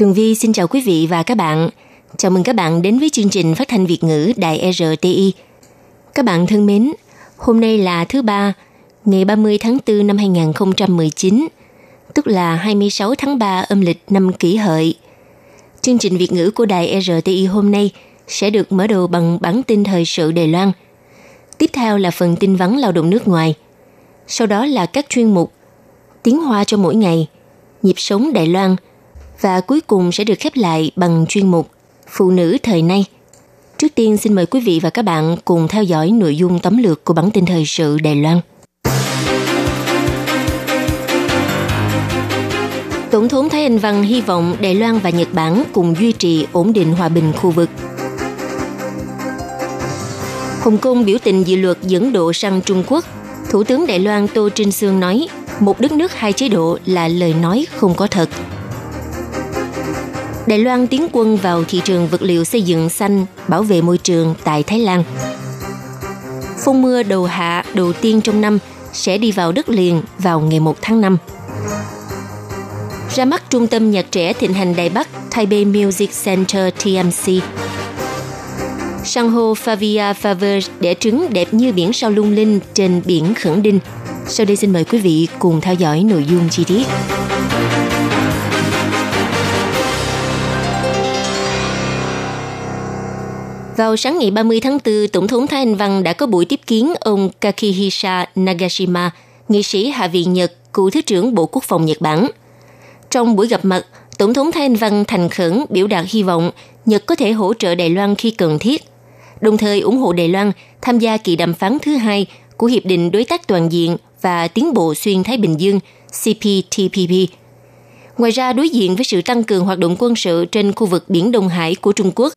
Tường Vi xin chào quý vị và các bạn. Chào mừng các bạn đến với chương trình phát thanh Việt ngữ Đài RTI. Các bạn thân mến, hôm nay là thứ ba, ngày 30 tháng 4 năm 2019, tức là 26 tháng 3 âm lịch năm kỷ hợi. Chương trình Việt ngữ của Đài RTI hôm nay sẽ được mở đầu bằng bản tin thời sự Đài Loan. Tiếp theo là phần tin vắn lao động nước ngoài. Sau đó là các chuyên mục Tiếng Hoa cho mỗi ngày, Nhịp sống Đài Loan – và cuối cùng sẽ được khép lại bằng chuyên mục Phụ nữ thời nay. Trước tiên xin mời quý vị và các bạn cùng theo dõi nội dung tấm lược của bản tin thời sự Đài Loan. Tổng thống Thái Anh Văn hy vọng Đài Loan và Nhật Bản cùng duy trì ổn định hòa bình khu vực. Hồng Kông biểu tình dự luật dẫn độ sang Trung Quốc. Thủ tướng Đài Loan Tô Trinh Sương nói, một đất nước hai chế độ là lời nói không có thật. Đài Loan tiến quân vào thị trường vật liệu xây dựng xanh, bảo vệ môi trường tại Thái Lan. Phong mưa đầu hạ đầu tiên trong năm sẽ đi vào đất liền vào ngày 1 tháng 5. Ra mắt trung tâm nhạc trẻ thịnh hành Đài Bắc Taipei Music Center TMC. San hô Favia Faveur đẻ trứng đẹp như biển sao lung linh trên biển Khẩn Đinh. Sau đây xin mời quý vị cùng theo dõi nội dung chi tiết. Vào sáng ngày 30 tháng 4, Tổng thống Thái Anh Văn đã có buổi tiếp kiến ông Kakihisa Nagashima, nghị sĩ Hạ viện Nhật, cựu Thứ trưởng Bộ Quốc phòng Nhật Bản. Trong buổi gặp mặt, Tổng thống Thái Anh Văn thành khẩn biểu đạt hy vọng Nhật có thể hỗ trợ Đài Loan khi cần thiết, đồng thời ủng hộ Đài Loan tham gia kỳ đàm phán thứ hai của Hiệp định Đối tác Toàn diện và Tiến bộ Xuyên Thái Bình Dương CPTPP. Ngoài ra, đối diện với sự tăng cường hoạt động quân sự trên khu vực Biển Đông Hải của Trung Quốc,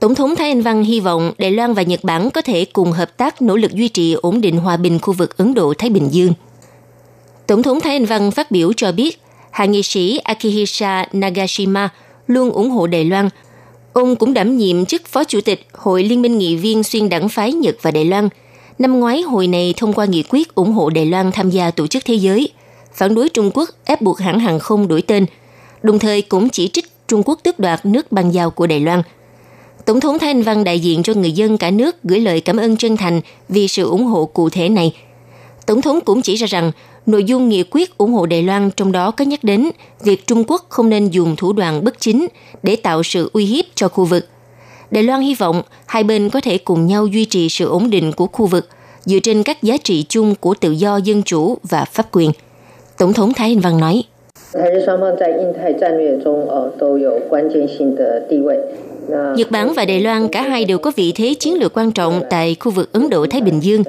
Tổng thống Thái Anh Văn hy vọng Đài Loan và Nhật Bản có thể cùng hợp tác nỗ lực duy trì ổn định hòa bình khu vực Ấn Độ-Thái Bình Dương. Tổng thống Thái Anh Văn phát biểu cho biết, hạ nghị sĩ Akihisa Nagashima luôn ủng hộ Đài Loan. Ông cũng đảm nhiệm chức Phó Chủ tịch Hội Liên minh nghị viên xuyên đảng phái Nhật và Đài Loan. Năm ngoái, hội này thông qua nghị quyết ủng hộ Đài Loan tham gia tổ chức thế giới, phản đối Trung Quốc ép buộc hãng hàng không đổi tên, đồng thời cũng chỉ trích Trung Quốc tước đoạt nước băng giao của Đài Loan – Tổng thống Thái Anh Văn đại diện cho người dân cả nước gửi lời cảm ơn chân thành vì sự ủng hộ cụ thể này. Tổng thống cũng chỉ ra rằng nội dung nghị quyết ủng hộ Đài Loan trong đó có nhắc đến việc Trung Quốc không nên dùng thủ đoạn bất chính để tạo sự uy hiếp cho khu vực. Đài Loan hy vọng hai bên có thể cùng nhau duy trì sự ổn định của khu vực dựa trên các giá trị chung của tự do dân chủ và pháp quyền. Tổng thống Thái Anh Văn nói. Nhật Bản và Đài Loan cả hai đều có vị thế chiến lược quan trọng tại khu vực Ấn Độ-Thái Bình Dương.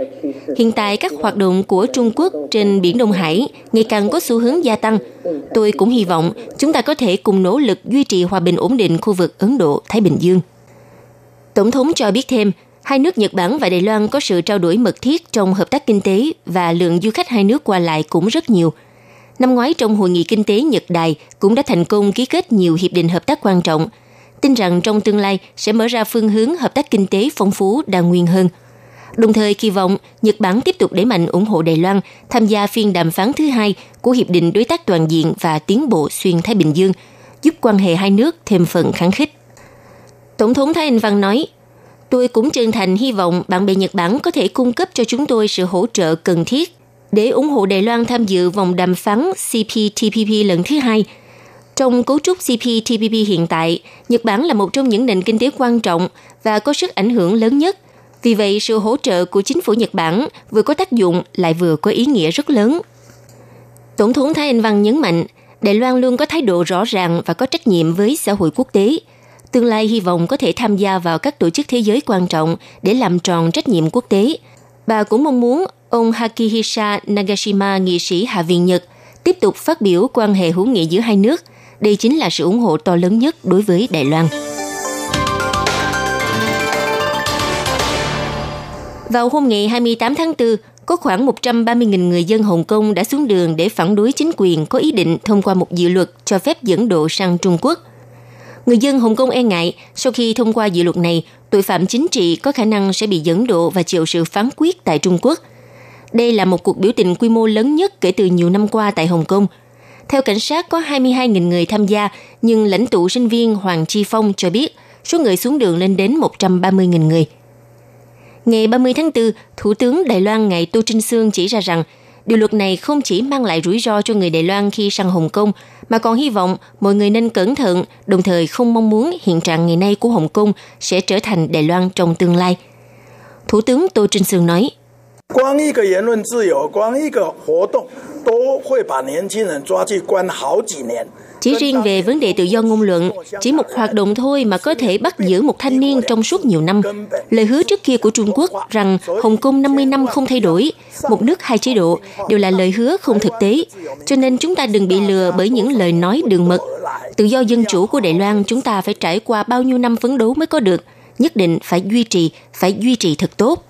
Hiện tại các hoạt động của Trung Quốc trên biển Đông Hải ngày càng có xu hướng gia tăng. Tôi cũng hy vọng chúng ta có thể cùng nỗ lực duy trì hòa bình ổn định khu vực Ấn Độ-Thái Bình Dương. Tổng thống cho biết thêm, hai nước Nhật Bản và Đài Loan có sự trao đổi mật thiết trong hợp tác kinh tế và lượng du khách hai nước qua lại cũng rất nhiều. Năm ngoái trong hội nghị kinh tế Nhật Đài cũng đã thành công ký kết nhiều hiệp định hợp tác quan trọng – tin rằng trong tương lai sẽ mở ra phương hướng hợp tác kinh tế phong phú đa nguyên hơn. Đồng thời kỳ vọng Nhật Bản tiếp tục đẩy mạnh ủng hộ Đài Loan tham gia phiên đàm phán thứ hai của Hiệp định Đối tác Toàn diện và Tiến bộ Xuyên Thái Bình Dương, giúp quan hệ hai nước thêm phần kháng khích. Tổng thống Thái Anh Văn nói, Tôi cũng chân thành hy vọng bạn bè Nhật Bản có thể cung cấp cho chúng tôi sự hỗ trợ cần thiết để ủng hộ Đài Loan tham dự vòng đàm phán CPTPP lần thứ hai – trong cấu trúc CPTPP hiện tại, Nhật Bản là một trong những nền kinh tế quan trọng và có sức ảnh hưởng lớn nhất. Vì vậy, sự hỗ trợ của chính phủ Nhật Bản vừa có tác dụng lại vừa có ý nghĩa rất lớn. Tổng thống Thái Anh Văn nhấn mạnh, Đài Loan luôn có thái độ rõ ràng và có trách nhiệm với xã hội quốc tế. Tương lai hy vọng có thể tham gia vào các tổ chức thế giới quan trọng để làm tròn trách nhiệm quốc tế. Bà cũng mong muốn ông Hakihisa Nagashima, nghị sĩ Hạ viện Nhật, tiếp tục phát biểu quan hệ hữu nghị giữa hai nước – đây chính là sự ủng hộ to lớn nhất đối với Đài Loan. Vào hôm ngày 28 tháng 4, có khoảng 130.000 người dân Hồng Kông đã xuống đường để phản đối chính quyền có ý định thông qua một dự luật cho phép dẫn độ sang Trung Quốc. Người dân Hồng Kông e ngại sau khi thông qua dự luật này, tội phạm chính trị có khả năng sẽ bị dẫn độ và chịu sự phán quyết tại Trung Quốc. Đây là một cuộc biểu tình quy mô lớn nhất kể từ nhiều năm qua tại Hồng Kông. Theo cảnh sát có 22.000 người tham gia, nhưng lãnh tụ sinh viên Hoàng Chi Phong cho biết số người xuống đường lên đến 130.000 người – Ngày 30 tháng 4, Thủ tướng Đài Loan Ngài Tô Trinh Sương chỉ ra rằng điều luật này không chỉ mang lại rủi ro cho người Đài Loan khi sang Hồng Kông, mà còn hy vọng mọi người nên cẩn thận, đồng thời không mong muốn hiện trạng ngày nay của Hồng Kông sẽ trở thành Đài Loan trong tương lai. Thủ tướng Tô Trinh Sương nói, 光一个言论自由，光一个活动，都会把年轻人抓去关好几年。chỉ riêng về vấn đề tự do ngôn luận, chỉ một hoạt động thôi mà có thể bắt giữ một thanh niên trong suốt nhiều năm. Lời hứa trước kia của Trung Quốc rằng Hồng Kông 50 năm không thay đổi, một nước hai chế độ đều là lời hứa không thực tế. Cho nên chúng ta đừng bị lừa bởi những lời nói đường mật. Tự do dân chủ của Đài Loan chúng ta phải trải qua bao nhiêu năm phấn đấu mới có được. Nhất định phải duy trì, phải duy trì thật tốt.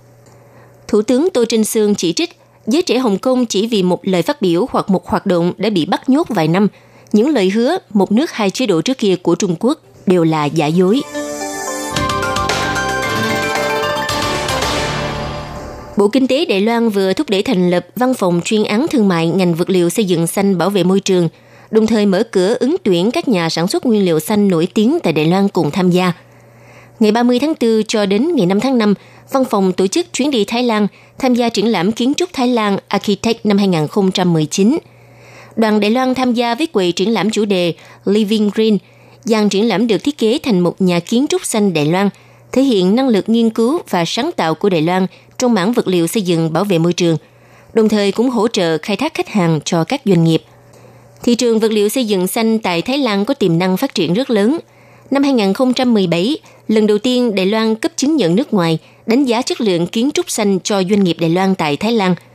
Thủ tướng Tô Trinh Sương chỉ trích giới trẻ Hồng Kông chỉ vì một lời phát biểu hoặc một hoạt động đã bị bắt nhốt vài năm – những lời hứa một nước hai chế độ trước kia của Trung Quốc đều là giả dối. Bộ Kinh tế Đài Loan vừa thúc đẩy thành lập văn phòng chuyên án thương mại ngành vật liệu xây dựng xanh bảo vệ môi trường, đồng thời mở cửa ứng tuyển các nhà sản xuất nguyên liệu xanh nổi tiếng tại Đài Loan cùng tham gia. Ngày 30 tháng 4 cho đến ngày 5 tháng 5, văn phòng tổ chức chuyến đi Thái Lan tham gia triển lãm kiến trúc Thái Lan Architect năm 2019 – đoàn Đài Loan tham gia với quầy triển lãm chủ đề Living Green. Dàn triển lãm được thiết kế thành một nhà kiến trúc xanh Đài Loan, thể hiện năng lực nghiên cứu và sáng tạo của Đài Loan trong mảng vật liệu xây dựng bảo vệ môi trường, đồng thời cũng hỗ trợ khai thác khách hàng cho các doanh nghiệp. Thị trường vật liệu xây dựng xanh tại Thái Lan có tiềm năng phát triển rất lớn. Năm 2017, lần đầu tiên Đài Loan cấp chứng nhận nước ngoài đánh giá chất lượng kiến trúc xanh cho doanh nghiệp Đài Loan tại Thái Lan –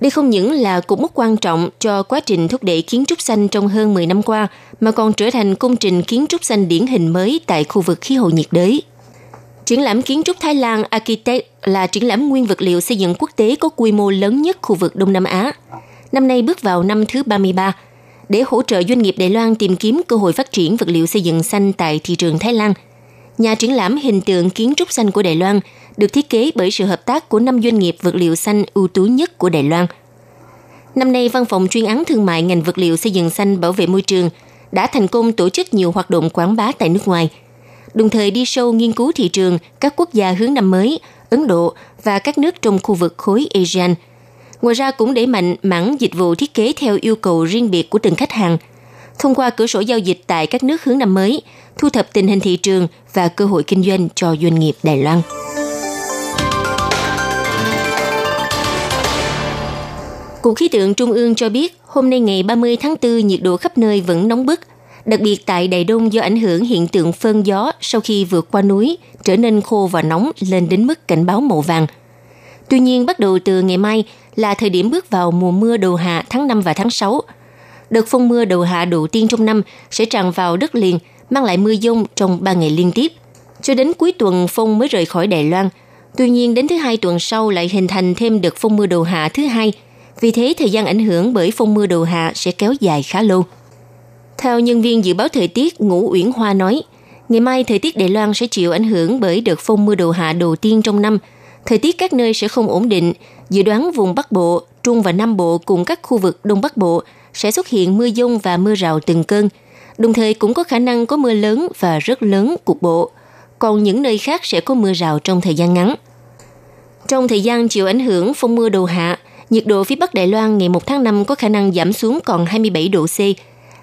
đây không những là cột mốc quan trọng cho quá trình thúc đẩy kiến trúc xanh trong hơn 10 năm qua, mà còn trở thành công trình kiến trúc xanh điển hình mới tại khu vực khí hậu nhiệt đới. Triển lãm kiến trúc Thái Lan Architect là triển lãm nguyên vật liệu xây dựng quốc tế có quy mô lớn nhất khu vực Đông Nam Á. Năm nay bước vào năm thứ 33, để hỗ trợ doanh nghiệp Đài Loan tìm kiếm cơ hội phát triển vật liệu xây dựng xanh tại thị trường Thái Lan. Nhà triển lãm hình tượng kiến trúc xanh của Đài Loan được thiết kế bởi sự hợp tác của năm doanh nghiệp vật liệu xanh ưu tú nhất của Đài Loan. Năm nay, Văn phòng chuyên án thương mại ngành vật liệu xây dựng xanh bảo vệ môi trường đã thành công tổ chức nhiều hoạt động quảng bá tại nước ngoài, đồng thời đi sâu nghiên cứu thị trường các quốc gia hướng năm mới, Ấn Độ và các nước trong khu vực khối ASEAN. Ngoài ra cũng đẩy mạnh mảng dịch vụ thiết kế theo yêu cầu riêng biệt của từng khách hàng, thông qua cửa sổ giao dịch tại các nước hướng năm mới, thu thập tình hình thị trường và cơ hội kinh doanh cho doanh nghiệp Đài Loan. Cục khí tượng Trung ương cho biết, hôm nay ngày 30 tháng 4 nhiệt độ khắp nơi vẫn nóng bức, đặc biệt tại Đài Đông do ảnh hưởng hiện tượng phơn gió sau khi vượt qua núi, trở nên khô và nóng lên đến mức cảnh báo màu vàng. Tuy nhiên, bắt đầu từ ngày mai là thời điểm bước vào mùa mưa đầu hạ tháng 5 và tháng 6. Đợt phong mưa đầu hạ đầu tiên trong năm sẽ tràn vào đất liền, mang lại mưa dông trong 3 ngày liên tiếp. Cho đến cuối tuần phong mới rời khỏi Đài Loan. Tuy nhiên, đến thứ hai tuần sau lại hình thành thêm đợt phong mưa đầu hạ thứ hai – vì thế, thời gian ảnh hưởng bởi phong mưa đầu hạ sẽ kéo dài khá lâu. Theo nhân viên dự báo thời tiết Ngũ Uyển Hoa nói, ngày mai thời tiết Đài Loan sẽ chịu ảnh hưởng bởi đợt phong mưa đầu hạ đầu tiên trong năm. Thời tiết các nơi sẽ không ổn định, dự đoán vùng Bắc Bộ, Trung và Nam Bộ cùng các khu vực Đông Bắc Bộ sẽ xuất hiện mưa dông và mưa rào từng cơn. Đồng thời cũng có khả năng có mưa lớn và rất lớn cục bộ, còn những nơi khác sẽ có mưa rào trong thời gian ngắn. Trong thời gian chịu ảnh hưởng phong mưa đầu hạ, nhiệt độ phía Bắc Đài Loan ngày 1 tháng 5 có khả năng giảm xuống còn 27 độ C.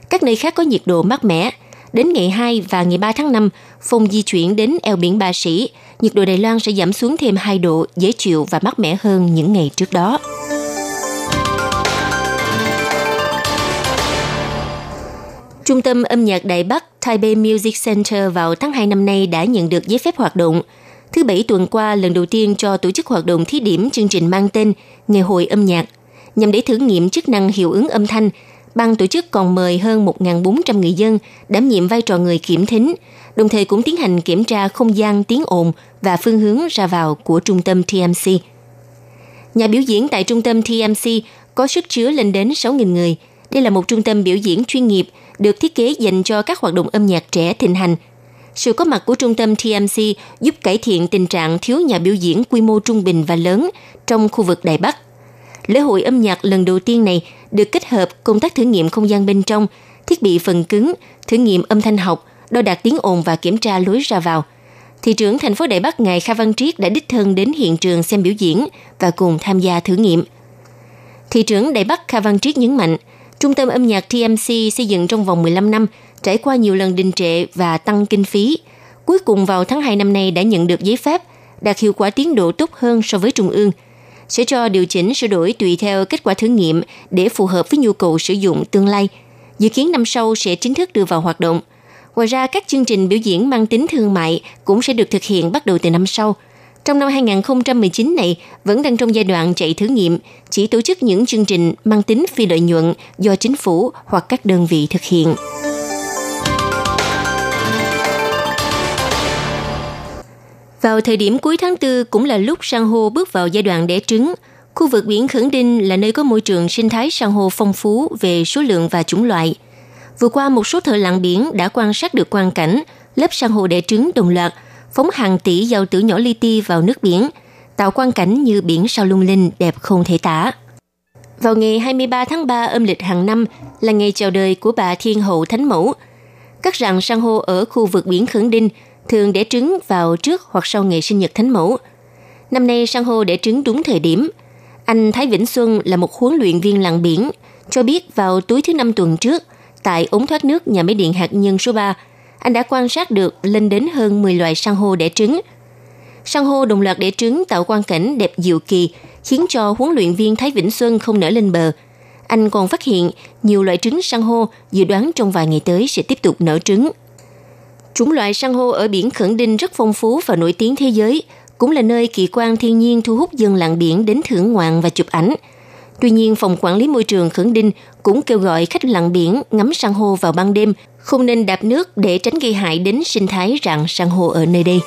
Các nơi khác có nhiệt độ mát mẻ. Đến ngày 2 và ngày 3 tháng 5, phong di chuyển đến eo biển Ba Sĩ, nhiệt độ Đài Loan sẽ giảm xuống thêm 2 độ, dễ chịu và mát mẻ hơn những ngày trước đó. Trung tâm âm nhạc Đại Bắc Taipei Music Center vào tháng 2 năm nay đã nhận được giấy phép hoạt động – Thứ Bảy tuần qua, lần đầu tiên cho tổ chức hoạt động thí điểm chương trình mang tên Ngày hội âm nhạc. Nhằm để thử nghiệm chức năng hiệu ứng âm thanh, ban tổ chức còn mời hơn 1.400 người dân đảm nhiệm vai trò người kiểm thính, đồng thời cũng tiến hành kiểm tra không gian tiếng ồn và phương hướng ra vào của trung tâm TMC. Nhà biểu diễn tại trung tâm TMC có sức chứa lên đến 6.000 người. Đây là một trung tâm biểu diễn chuyên nghiệp được thiết kế dành cho các hoạt động âm nhạc trẻ thịnh hành. Sự có mặt của trung tâm TMC giúp cải thiện tình trạng thiếu nhà biểu diễn quy mô trung bình và lớn trong khu vực Đài Bắc. Lễ hội âm nhạc lần đầu tiên này được kết hợp công tác thử nghiệm không gian bên trong, thiết bị phần cứng, thử nghiệm âm thanh học, đo đạt tiếng ồn và kiểm tra lối ra vào. Thị trưởng thành phố Đài Bắc ngài Kha Văn Triết đã đích thân đến hiện trường xem biểu diễn và cùng tham gia thử nghiệm. Thị trưởng Đài Bắc Kha Văn Triết nhấn mạnh, trung tâm âm nhạc TMC xây dựng trong vòng 15 năm, trải qua nhiều lần đình trệ và tăng kinh phí. Cuối cùng vào tháng 2 năm nay đã nhận được giấy phép, đạt hiệu quả tiến độ tốt hơn so với trung ương – sẽ cho điều chỉnh sửa đổi tùy theo kết quả thử nghiệm để phù hợp với nhu cầu sử dụng tương lai. Dự kiến năm sau sẽ chính thức đưa vào hoạt động. Ngoài ra, các chương trình biểu diễn mang tính thương mại cũng sẽ được thực hiện bắt đầu từ năm sau. Trong năm 2019 này vẫn đang trong giai đoạn chạy thử nghiệm, chỉ tổ chức những chương trình mang tính phi lợi nhuận do chính phủ hoặc các đơn vị thực hiện. Vào thời điểm cuối tháng 4 cũng là lúc san hô bước vào giai đoạn đẻ trứng. Khu vực biển Khẩn Đinh là nơi có môi trường sinh thái san hô phong phú về số lượng và chủng loại. Vừa qua một số thợ lặn biển đã quan sát được quang cảnh lớp san hô đẻ trứng đồng loạt phóng hàng tỷ dầu tử nhỏ li ti vào nước biển, tạo quang cảnh như biển sao lung linh đẹp không thể tả. Vào ngày 23 tháng 3 âm lịch hàng năm là ngày chào đời của bà Thiên Hậu Thánh Mẫu. Các rặng san hô ở khu vực biển Khẩn Đinh thường đẻ trứng vào trước hoặc sau ngày sinh nhật thánh mẫu. Năm nay san hô đẻ trứng đúng thời điểm. Anh Thái Vĩnh Xuân là một huấn luyện viên lặn biển, cho biết vào túi thứ năm tuần trước, tại ống thoát nước nhà máy điện hạt nhân số 3, anh đã quan sát được lên đến hơn 10 loại san hô đẻ trứng. San hô đồng loạt đẻ trứng tạo quang cảnh đẹp diệu kỳ, khiến cho huấn luyện viên Thái Vĩnh Xuân không nở lên bờ. Anh còn phát hiện nhiều loại trứng san hô dự đoán trong vài ngày tới sẽ tiếp tục nở trứng. Chủng loại san hô ở biển Khẩn Đinh rất phong phú và nổi tiếng thế giới, cũng là nơi kỳ quan thiên nhiên thu hút dân lặn biển đến thưởng ngoạn và chụp ảnh. Tuy nhiên, Phòng Quản lý Môi trường Khẩn Đinh cũng kêu gọi khách lặn biển ngắm san hô vào ban đêm, không nên đạp nước để tránh gây hại đến sinh thái rạn san hô ở nơi đây.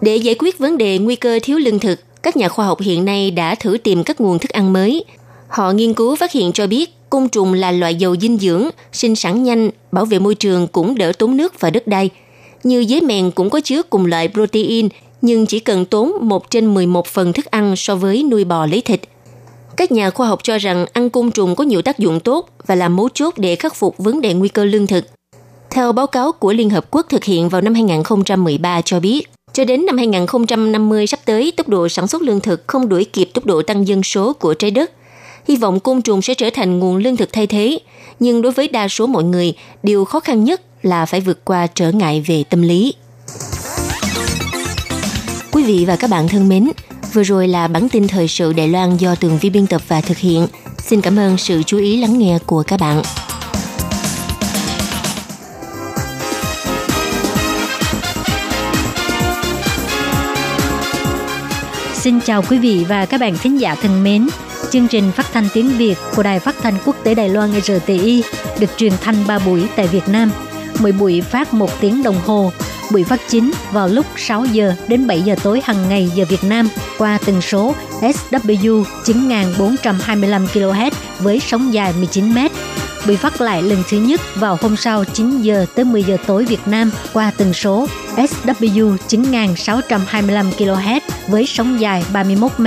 Để giải quyết vấn đề nguy cơ thiếu lương thực, các nhà khoa học hiện nay đã thử tìm các nguồn thức ăn mới. Họ nghiên cứu phát hiện cho biết Côn trùng là loại dầu dinh dưỡng, sinh sản nhanh, bảo vệ môi trường cũng đỡ tốn nước và đất đai. Như dế mèn cũng có chứa cùng loại protein, nhưng chỉ cần tốn 1 trên 11 phần thức ăn so với nuôi bò lấy thịt. Các nhà khoa học cho rằng ăn côn trùng có nhiều tác dụng tốt và là mấu chốt để khắc phục vấn đề nguy cơ lương thực. Theo báo cáo của Liên Hợp Quốc thực hiện vào năm 2013 cho biết, cho đến năm 2050 sắp tới, tốc độ sản xuất lương thực không đuổi kịp tốc độ tăng dân số của trái đất hy vọng côn trùng sẽ trở thành nguồn lương thực thay thế. Nhưng đối với đa số mọi người, điều khó khăn nhất là phải vượt qua trở ngại về tâm lý. Quý vị và các bạn thân mến, vừa rồi là bản tin thời sự Đài Loan do Tường Vi biên tập và thực hiện. Xin cảm ơn sự chú ý lắng nghe của các bạn. Xin chào quý vị và các bạn thính giả thân mến chương trình phát thanh tiếng Việt của Đài Phát thanh Quốc tế Đài Loan RTI được truyền thanh 3 buổi tại Việt Nam. Mỗi buổi phát 1 tiếng đồng hồ. Buổi phát chính vào lúc 6 giờ đến 7 giờ tối hàng ngày giờ Việt Nam qua tần số SW 9425 kHz với sóng dài 19 m. Buổi phát lại lần thứ nhất vào hôm sau 9 giờ tới 10 giờ tối Việt Nam qua tần số SW 9625 kHz với sóng dài 31 m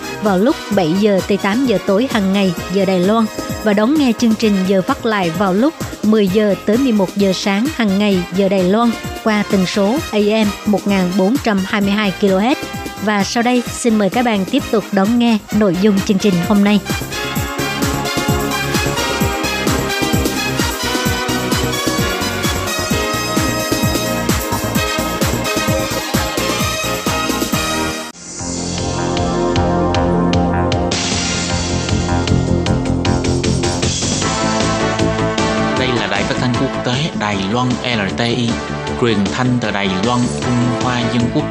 vào lúc 7 giờ tới 8 giờ tối hàng ngày giờ Đài Loan và đón nghe chương trình giờ phát lại vào lúc 10 giờ tới 11 giờ sáng hàng ngày giờ Đài Loan qua tần số AM 1422 kHz. Và sau đây, xin mời các bạn tiếp tục đón nghe nội dung chương trình hôm nay. Loan LTI, truyền thanh từ Đài Loan, Trung Hoa Dân Quốc.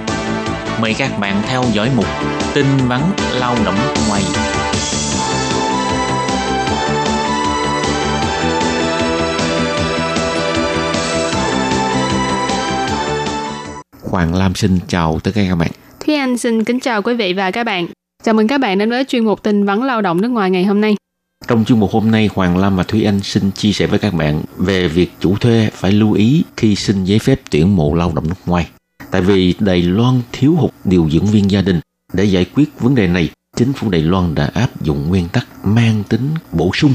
Mời các bạn theo dõi mục tin vắn lao động ngoài. Hoàng Lam xin chào tất cả các bạn. Thúy Anh xin kính chào quý vị và các bạn. Chào mừng các bạn đến với chuyên mục tin vắn lao động nước ngoài ngày hôm nay. Trong chương mục hôm nay, Hoàng Lam và Thúy Anh xin chia sẻ với các bạn về việc chủ thuê phải lưu ý khi xin giấy phép tuyển mộ lao động nước ngoài. Tại vì Đài Loan thiếu hụt điều dưỡng viên gia đình. Để giải quyết vấn đề này, chính phủ Đài Loan đã áp dụng nguyên tắc mang tính bổ sung,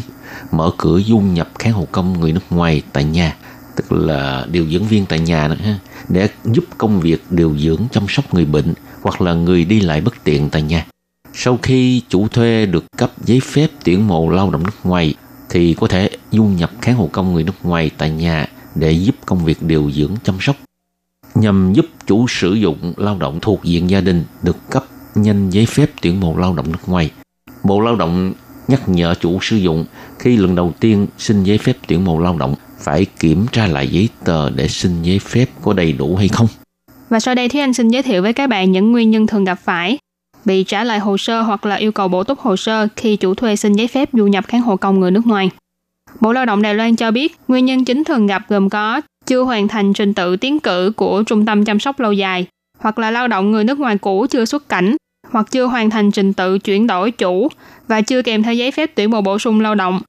mở cửa du nhập kháng hộ công người nước ngoài tại nhà, tức là điều dưỡng viên tại nhà đó, để giúp công việc điều dưỡng chăm sóc người bệnh hoặc là người đi lại bất tiện tại nhà. Sau khi chủ thuê được cấp giấy phép tuyển mộ lao động nước ngoài, thì có thể du nhập kháng hộ công người nước ngoài tại nhà để giúp công việc điều dưỡng chăm sóc nhằm giúp chủ sử dụng lao động thuộc diện gia đình được cấp nhanh giấy phép tuyển mộ lao động nước ngoài. Bộ Lao động nhắc nhở chủ sử dụng khi lần đầu tiên xin giấy phép tuyển mộ lao động phải kiểm tra lại giấy tờ để xin giấy phép có đầy đủ hay không. Và sau đây thì anh xin giới thiệu với các bạn những nguyên nhân thường gặp phải bị trả lại hồ sơ hoặc là yêu cầu bổ túc hồ sơ khi chủ thuê xin giấy phép du nhập kháng hộ công người nước ngoài. Bộ Lao động Đài Loan cho biết nguyên nhân chính thường gặp gồm có chưa hoàn thành trình tự tiến cử của trung tâm chăm sóc lâu dài, hoặc là lao động người nước ngoài cũ chưa xuất cảnh, hoặc chưa hoàn thành trình tự chuyển đổi chủ và chưa kèm theo giấy phép tuyển mộ bổ sung lao động,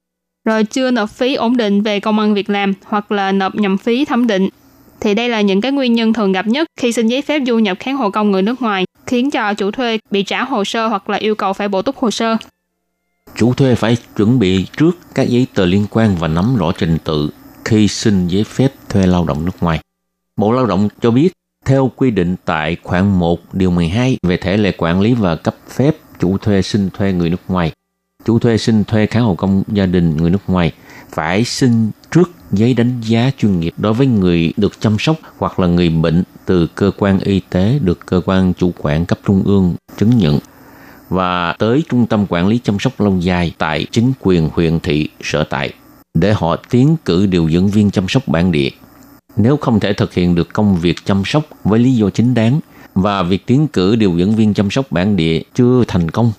rồi chưa nộp phí ổn định về công ăn việc làm hoặc là nộp nhầm phí thẩm định. Thì đây là những cái nguyên nhân thường gặp nhất khi xin giấy phép du nhập kháng hộ công người nước ngoài, khiến cho chủ thuê bị trả hồ sơ hoặc là yêu cầu phải bổ túc hồ sơ. Chủ thuê phải chuẩn bị trước các giấy tờ liên quan và nắm rõ trình tự khi xin giấy phép thuê lao động nước ngoài. Bộ Lao động cho biết, theo quy định tại khoản 1 điều 12 về thể lệ quản lý và cấp phép chủ thuê xin thuê người nước ngoài, chủ thuê xin thuê kháng hộ công gia đình người nước ngoài phải xin trước giấy đánh giá chuyên nghiệp đối với người được chăm sóc hoặc là người bệnh từ cơ quan y tế được cơ quan chủ quản cấp trung ương chứng nhận và tới trung tâm quản lý chăm sóc lâu dài tại chính quyền huyện thị sở tại để họ tiến cử điều dưỡng viên chăm sóc bản địa. Nếu không thể thực hiện được công việc chăm sóc với lý do chính đáng và việc tiến cử điều dưỡng viên chăm sóc bản địa chưa thành công,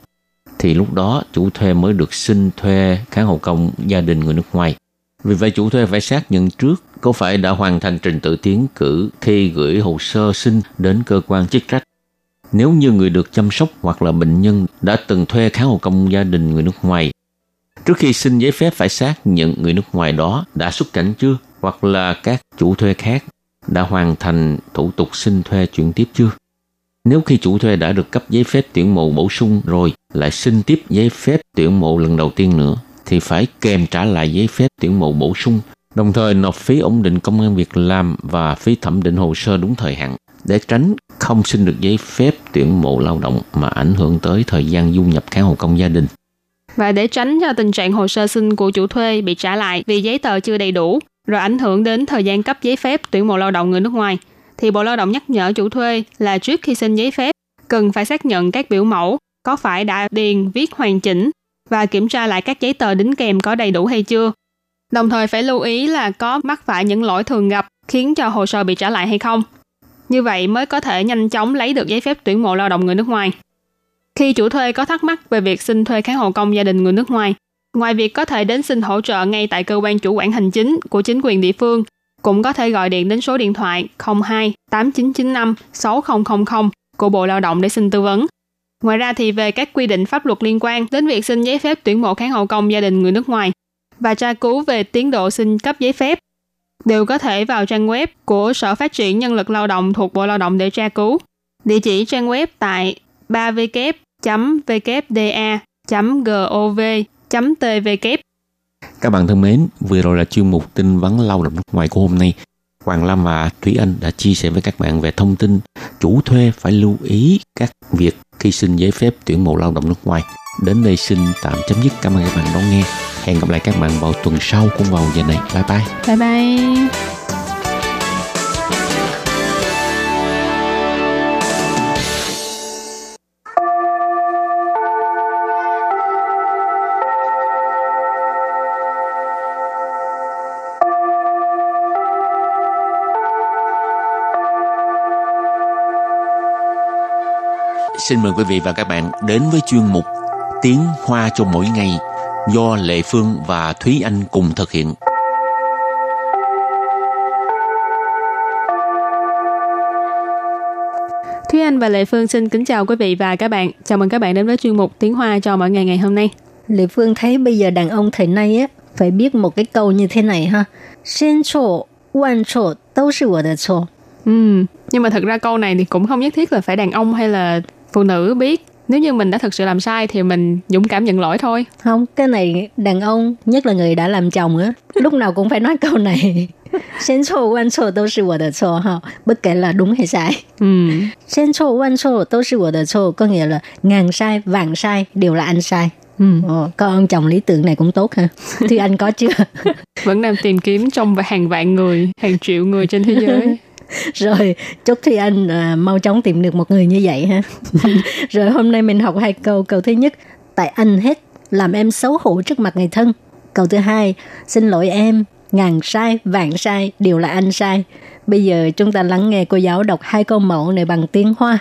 thì lúc đó chủ thuê mới được xin thuê kháng hộ công gia đình người nước ngoài. Vì vậy chủ thuê phải xác nhận trước có phải đã hoàn thành trình tự tiến cử khi gửi hồ sơ xin đến cơ quan chức trách. Nếu như người được chăm sóc hoặc là bệnh nhân đã từng thuê kháng hộ công gia đình người nước ngoài Trước khi xin giấy phép phải xác nhận người nước ngoài đó đã xuất cảnh chưa hoặc là các chủ thuê khác đã hoàn thành thủ tục xin thuê chuyển tiếp chưa. Nếu khi chủ thuê đã được cấp giấy phép tuyển mộ bổ sung rồi lại xin tiếp giấy phép tuyển mộ lần đầu tiên nữa thì phải kèm trả lại giấy phép tuyển mộ bổ sung, đồng thời nộp phí ổn định công an việc làm và phí thẩm định hồ sơ đúng thời hạn để tránh không xin được giấy phép tuyển mộ lao động mà ảnh hưởng tới thời gian du nhập kháng hộ công gia đình. Và để tránh cho tình trạng hồ sơ xin của chủ thuê bị trả lại vì giấy tờ chưa đầy đủ, rồi ảnh hưởng đến thời gian cấp giấy phép tuyển mộ lao động người nước ngoài, thì Bộ Lao động nhắc nhở chủ thuê là trước khi xin giấy phép, cần phải xác nhận các biểu mẫu có phải đã điền viết hoàn chỉnh và kiểm tra lại các giấy tờ đính kèm có đầy đủ hay chưa. Đồng thời phải lưu ý là có mắc phải những lỗi thường gặp khiến cho hồ sơ bị trả lại hay không. Như vậy mới có thể nhanh chóng lấy được giấy phép tuyển mộ lao động người nước ngoài. Khi chủ thuê có thắc mắc về việc xin thuê kháng hộ công gia đình người nước ngoài, ngoài việc có thể đến xin hỗ trợ ngay tại cơ quan chủ quản hành chính của chính quyền địa phương, cũng có thể gọi điện đến số điện thoại 02 8995 6000 của Bộ Lao động để xin tư vấn. Ngoài ra thì về các quy định pháp luật liên quan đến việc xin giấy phép tuyển mộ kháng hộ công gia đình người nước ngoài và tra cứu về tiến độ xin cấp giấy phép đều có thể vào trang web của Sở Phát triển Nhân lực Lao động thuộc Bộ Lao động để tra cứu. Địa chỉ trang web tại 3W www.vkda.gov.tvk Các bạn thân mến, vừa rồi là chuyên mục tin vắn lao động nước ngoài của hôm nay. Hoàng Lam và Thúy Anh đã chia sẻ với các bạn về thông tin chủ thuê phải lưu ý các việc khi xin giấy phép tuyển mộ lao động nước ngoài đến đây xin tạm chấm dứt. Cảm ơn các bạn đón nghe. Hẹn gặp lại các bạn vào tuần sau cũng vào giờ này. Bye bye. Bye bye. Xin mời quý vị và các bạn đến với chuyên mục tiếng hoa cho mỗi ngày do Lệ Phương và Thúy Anh cùng thực hiện. Thúy Anh và Lệ Phương xin kính chào quý vị và các bạn. Chào mừng các bạn đến với chuyên mục Tiếng Hoa cho mỗi ngày ngày hôm nay. Lệ Phương thấy bây giờ đàn ông thời nay á, phải biết một cái câu như thế này ha. Sen chỗ, quan chỗ, đâu là của chỗ. Ừ, nhưng mà thật ra câu này thì cũng không nhất thiết là phải đàn ông hay là phụ nữ biết nếu như mình đã thực sự làm sai thì mình dũng cảm nhận lỗi thôi không cái này đàn ông nhất là người đã làm chồng á lúc nào cũng phải nói câu này Sen chou wan chou đều là tôi chou ha, bất kể là đúng hay sai. Ừ. Sen chou wan chou đều của tôi chou, có nghĩa là ngàn sai, vạn sai đều là anh sai. Ừ. Ồ, có ông chồng lý tưởng này cũng tốt ha. Thì anh có chưa? Vẫn đang tìm kiếm trong hàng vạn người, hàng triệu người trên thế giới. rồi chúc Thùy Anh à, mau chóng tìm được một người như vậy ha rồi hôm nay mình học hai câu câu thứ nhất tại anh hết làm em xấu hổ trước mặt người thân câu thứ hai xin lỗi em ngàn sai vạn sai đều là anh sai bây giờ chúng ta lắng nghe cô giáo đọc hai câu mẫu này bằng tiếng hoa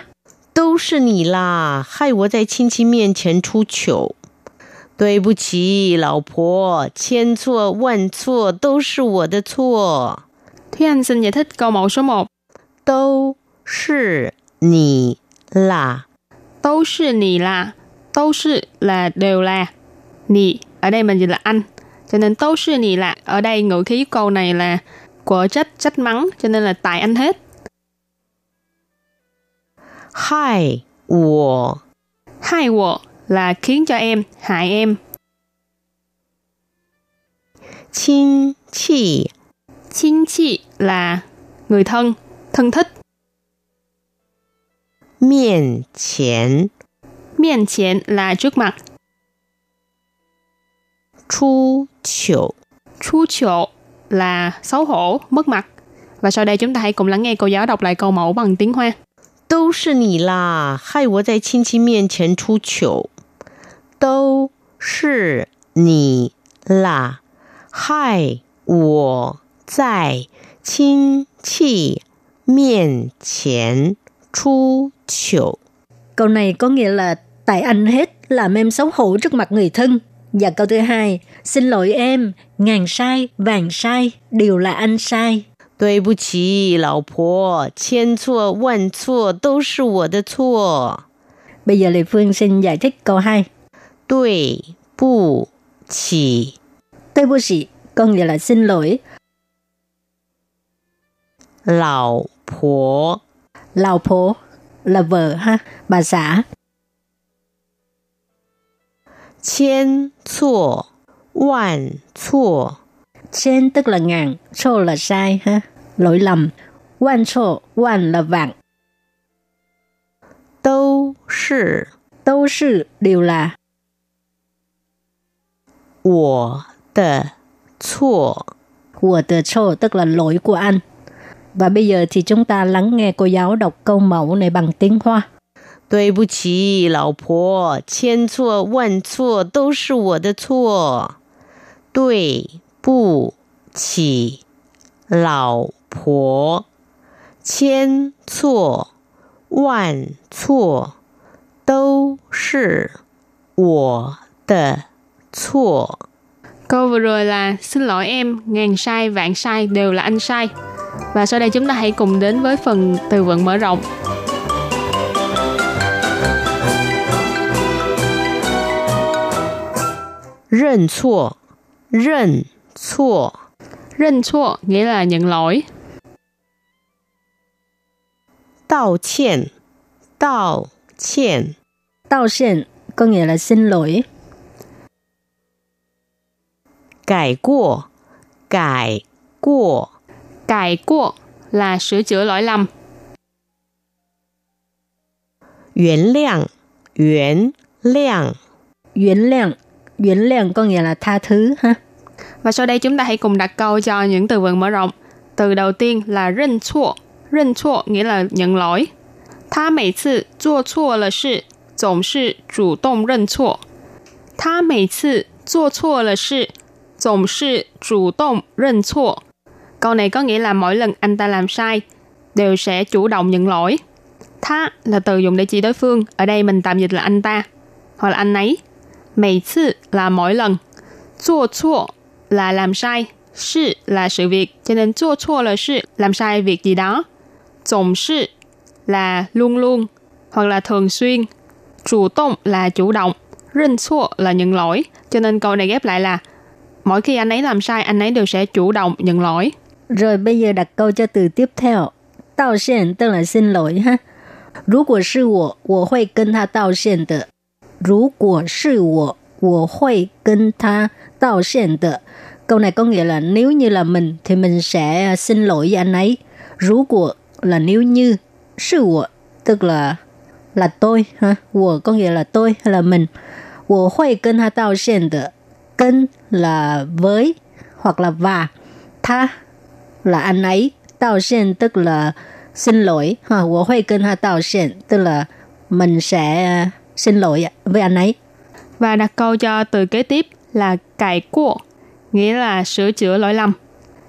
都是你啦，害我在亲戚面前出糗。对不起，老婆，千错万错都是我的错。 Thúy Anh xin giải thích câu mẫu số 1. Đâu sư nì là. Đâu sư nì là. Đâu sư là đều là. Nì ở đây mình dịch là anh. Cho nên đâu sư nì là. Ở đây ngữ khí câu này là của trách, trách mắng. Cho nên là tại anh hết. Hai wo. Hai wo là khiến cho em, hại em. Chính chỉ Chính trị là người thân, thân thích. Miền chén Miền chén là trước mặt. Chu chiều Chu chiều là xấu hổ, mất mặt. Và sau đây chúng ta hãy cùng lắng nghe cô giáo đọc lại câu mẫu bằng tiếng Hoa. Đâu là nì là, hại wo zài qīn qī miàn qiān chú qiǒu. Đâu là nì là, hại wo 在亲戚面前出糗. Câu này có nghĩa là tại anh hết làm em xấu hổ trước mặt người thân. Và câu thứ hai, xin lỗi em, ngàn sai, vàng sai, đều là anh sai. 对不起，老婆，千错万错都是我的错。 Bây giờ Lê Phương xin giải thích câu 2. 对不起， Tôi bố sĩ có nghĩa là xin lỗi. lão phố lão phố là vợ ha bà xã Chien chua, vạn chua. Chien tức là ngàn, chua là sai ha, lỗi lầm. Vạn chua, vạn là vạn. Đâu sư. Đâu sư đều là. Wo de chua. Wo de chua tức là lỗi của anh. Và bây giờ thì chúng ta lắng nghe cô giáo đọc câu mẫu này bằng tiếng Hoa. 对不起，老婆，千错万错都是我的错。对不起，老婆，千错万错都是我的错。 Câu vừa rồi là xin lỗi em, ngàn sai, vạn sai đều là anh sai. Và sau đây chúng ta hãy cùng đến với phần từ vựng mở rộng. 认错，认错， Rinh chua nghĩa là nhận lỗi. 道歉，道歉， Tao xin có nghĩa là xin lỗi. 改过，改过， Cải qua là sửa chữa lỗi lầm. 原谅，原谅， Duyễn lạng, duyễn lạng có nghĩa là tha thứ ha. Và sau đây chúng ta hãy cùng đặt câu cho những từ vựng mở rộng. Từ đầu tiên là rinh chua. Rinh chua nghĩa là nhận lỗi. 他每次做错了事，总是主动认错。他每次做错了事，总是主动认错。 Câu này có nghĩa là mỗi lần anh ta làm sai, đều sẽ chủ động nhận lỗi. Tha là từ dùng để chỉ đối phương, ở đây mình tạm dịch là anh ta, hoặc là anh ấy. Mỗi 次 là mỗi lần. Zuo chua là làm sai, sự là sự việc, cho nên zuo chua là sự làm sai việc gì đó. Tổng sự là luôn luôn, hoặc là thường xuyên. Chủ động là chủ động, rinh chua là nhận lỗi. Cho nên câu này ghép lại là mỗi khi anh ấy làm sai, anh ấy đều sẽ chủ động nhận lỗi. Rồi bây giờ đặt câu cho từ tiếp theo. Đạo xiên tức là xin lỗi ha. 如果是我，我会跟他道歉的。如果是我，我会跟他道歉的。Câu này có nghĩa là nếu như là mình thì mình sẽ xin lỗi với anh ấy. Rú của là nếu như, sư của tức là là tôi ha. Của có nghĩa là tôi hay là mình. 我会跟他道歉的。跟 là với hoặc là và. Tha là anh ấy. Đạo歉tức là xin lỗi. Ha, 我会跟他道歉 tức là mình sẽ xin lỗi với anh ấy. Và đặt câu cho từ kế tiếp là cải qua, nghĩa là sửa chữa lỗi lầm.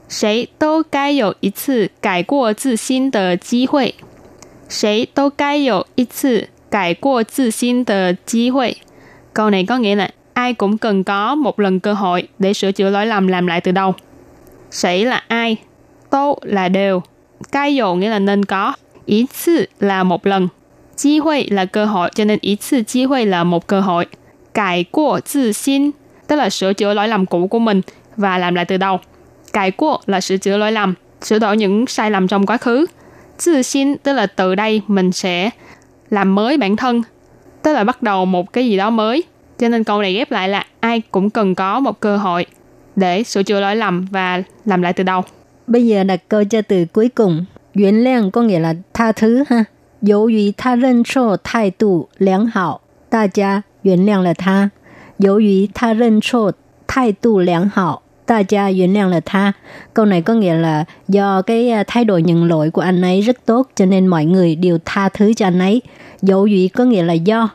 谁都该有一次改过自新的机会。谁都该有一次改过自新的机会。Câu này có nghĩa là ai cũng cần có một lần cơ hội để sửa chữa lỗi lầm làm lại từ đầu. Sĩ là ai, tô là đều, cai dụ nghĩa là nên có, ý 次 là một lần, cơ hội là cơ hội, cho nên ý 次 chi hội là một cơ hội. Cải qua tự xin, tức là sửa chữa lỗi lầm cũ của mình và làm lại từ đầu. Cải qua là sửa chữa lỗi lầm, sửa đổi những sai lầm trong quá khứ. Tự xin tức là từ đây mình sẽ làm mới bản thân, tức là bắt đầu một cái gì đó mới. Cho nên câu này ghép lại là ai cũng cần có một cơ hội để sửa chữa lỗi lầm và làm lại từ đầu. Bây giờ đặt câu cho từ cuối cùng. Nguyên谅có nghĩa là tha thứ ha. 由于他认错态度良好，大家原谅了他。由于他认错态度良好，大家原谅了他. Câu này có nghĩa là do cái thái độ nhận lỗi của anh ấy rất tốt cho nên mọi người đều tha thứ cho anh ấy. Dấu dụy có nghĩa là do.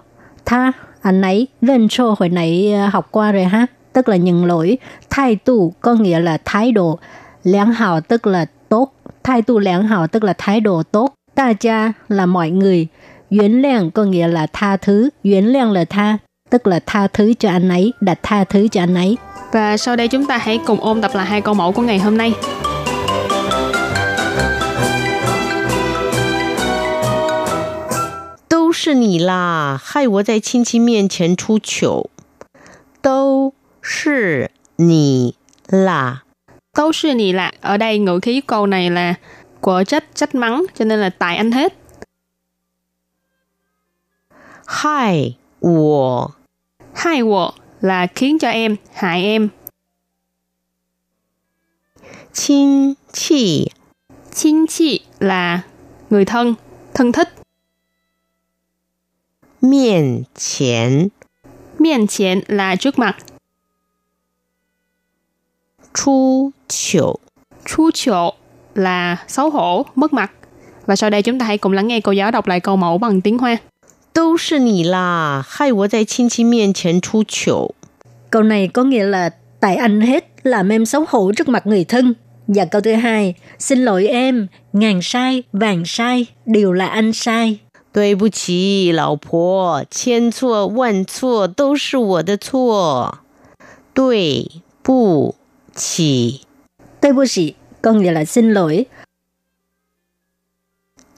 Tha, anh ấy, lên trô hồi nãy học qua rồi ha. Tức là nhận lỗi. Thái độ có nghĩa là thái độ. Lẻng hào tức là tốt, thái độ lãng hào tức là thái độ tốt. ta cha là mọi người, Yến lượng có nghĩa là tha thứ, Yến lượng là tha, tức là tha thứ cho anh ấy, đặt tha thứ cho anh ấy. Và sau đây chúng ta hãy cùng ôn tập lại hai câu mẫu của ngày hôm nay. Đâu là nì là, hại wo zai qin qi mian qian chu qiu. Là nì là, câu sư nì là ở đây ngữ khí câu này là của trách trách mắng cho nên là tại anh hết. Hại wo. Hại wo là khiến cho em hại em. Chinh chi Chinh chi là người thân, thân thích. Miền chén Miền chén là trước mặt, 出糗 Chu chộ là xấu hổ, mất mặt. Và sau đây chúng ta hãy cùng lắng nghe cô giáo đọc lại câu mẫu bằng tiếng Hoa. 都是你啦，害我在亲戚面前出糗。 Câu này có nghĩa là tại anh hết làm em xấu hổ trước mặt người thân. Và câu thứ hai, xin lỗi em, ngàn sai, vàng sai, đều là anh sai. 对不起，老婆，千错万错都是我的错。对不 起， Tôi bố sĩ có nghĩa là xin lỗi.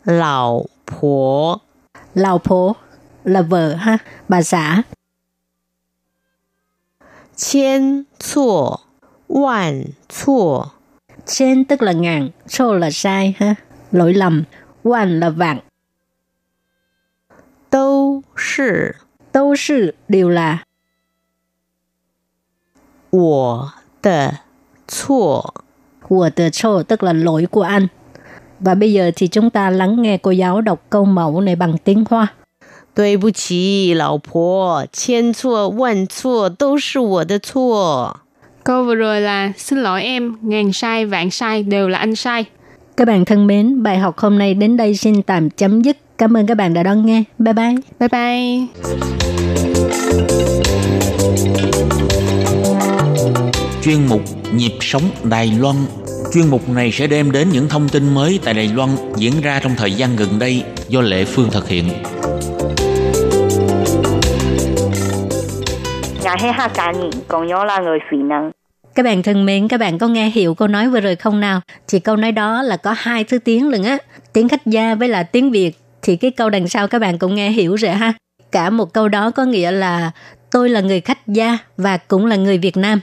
老婆， Lào phố là vợ ha, bà xã. 千错万错 Trên tức là ngàn, số là sai ha, lỗi lầm. One là vạn. 都是 Đâu sự đều là 我的 错。 của the show tức là lỗi của anh. Và bây giờ thì chúng ta lắng nghe cô giáo đọc câu mẫu này bằng tiếng Hoa. 对不起，老婆，千错万错都是我的错。 Câu vừa rồi là xin lỗi em, ngàn sai, vạn sai đều là anh sai. Các bạn thân mến, bài học hôm nay đến đây xin tạm chấm dứt. Cảm ơn các bạn đã đón nghe. Bye bye. Bye bye. chuyên mục Nhịp sống Đài Loan. Chuyên mục này sẽ đem đến những thông tin mới tại Đài Loan diễn ra trong thời gian gần đây do Lệ Phương thực hiện. Các bạn thân mến, các bạn có nghe hiểu câu nói vừa rồi không nào? Thì câu nói đó là có hai thứ tiếng lần á. Tiếng khách gia với là tiếng Việt. Thì cái câu đằng sau các bạn cũng nghe hiểu rồi ha. Cả một câu đó có nghĩa là tôi là người khách gia và cũng là người Việt Nam.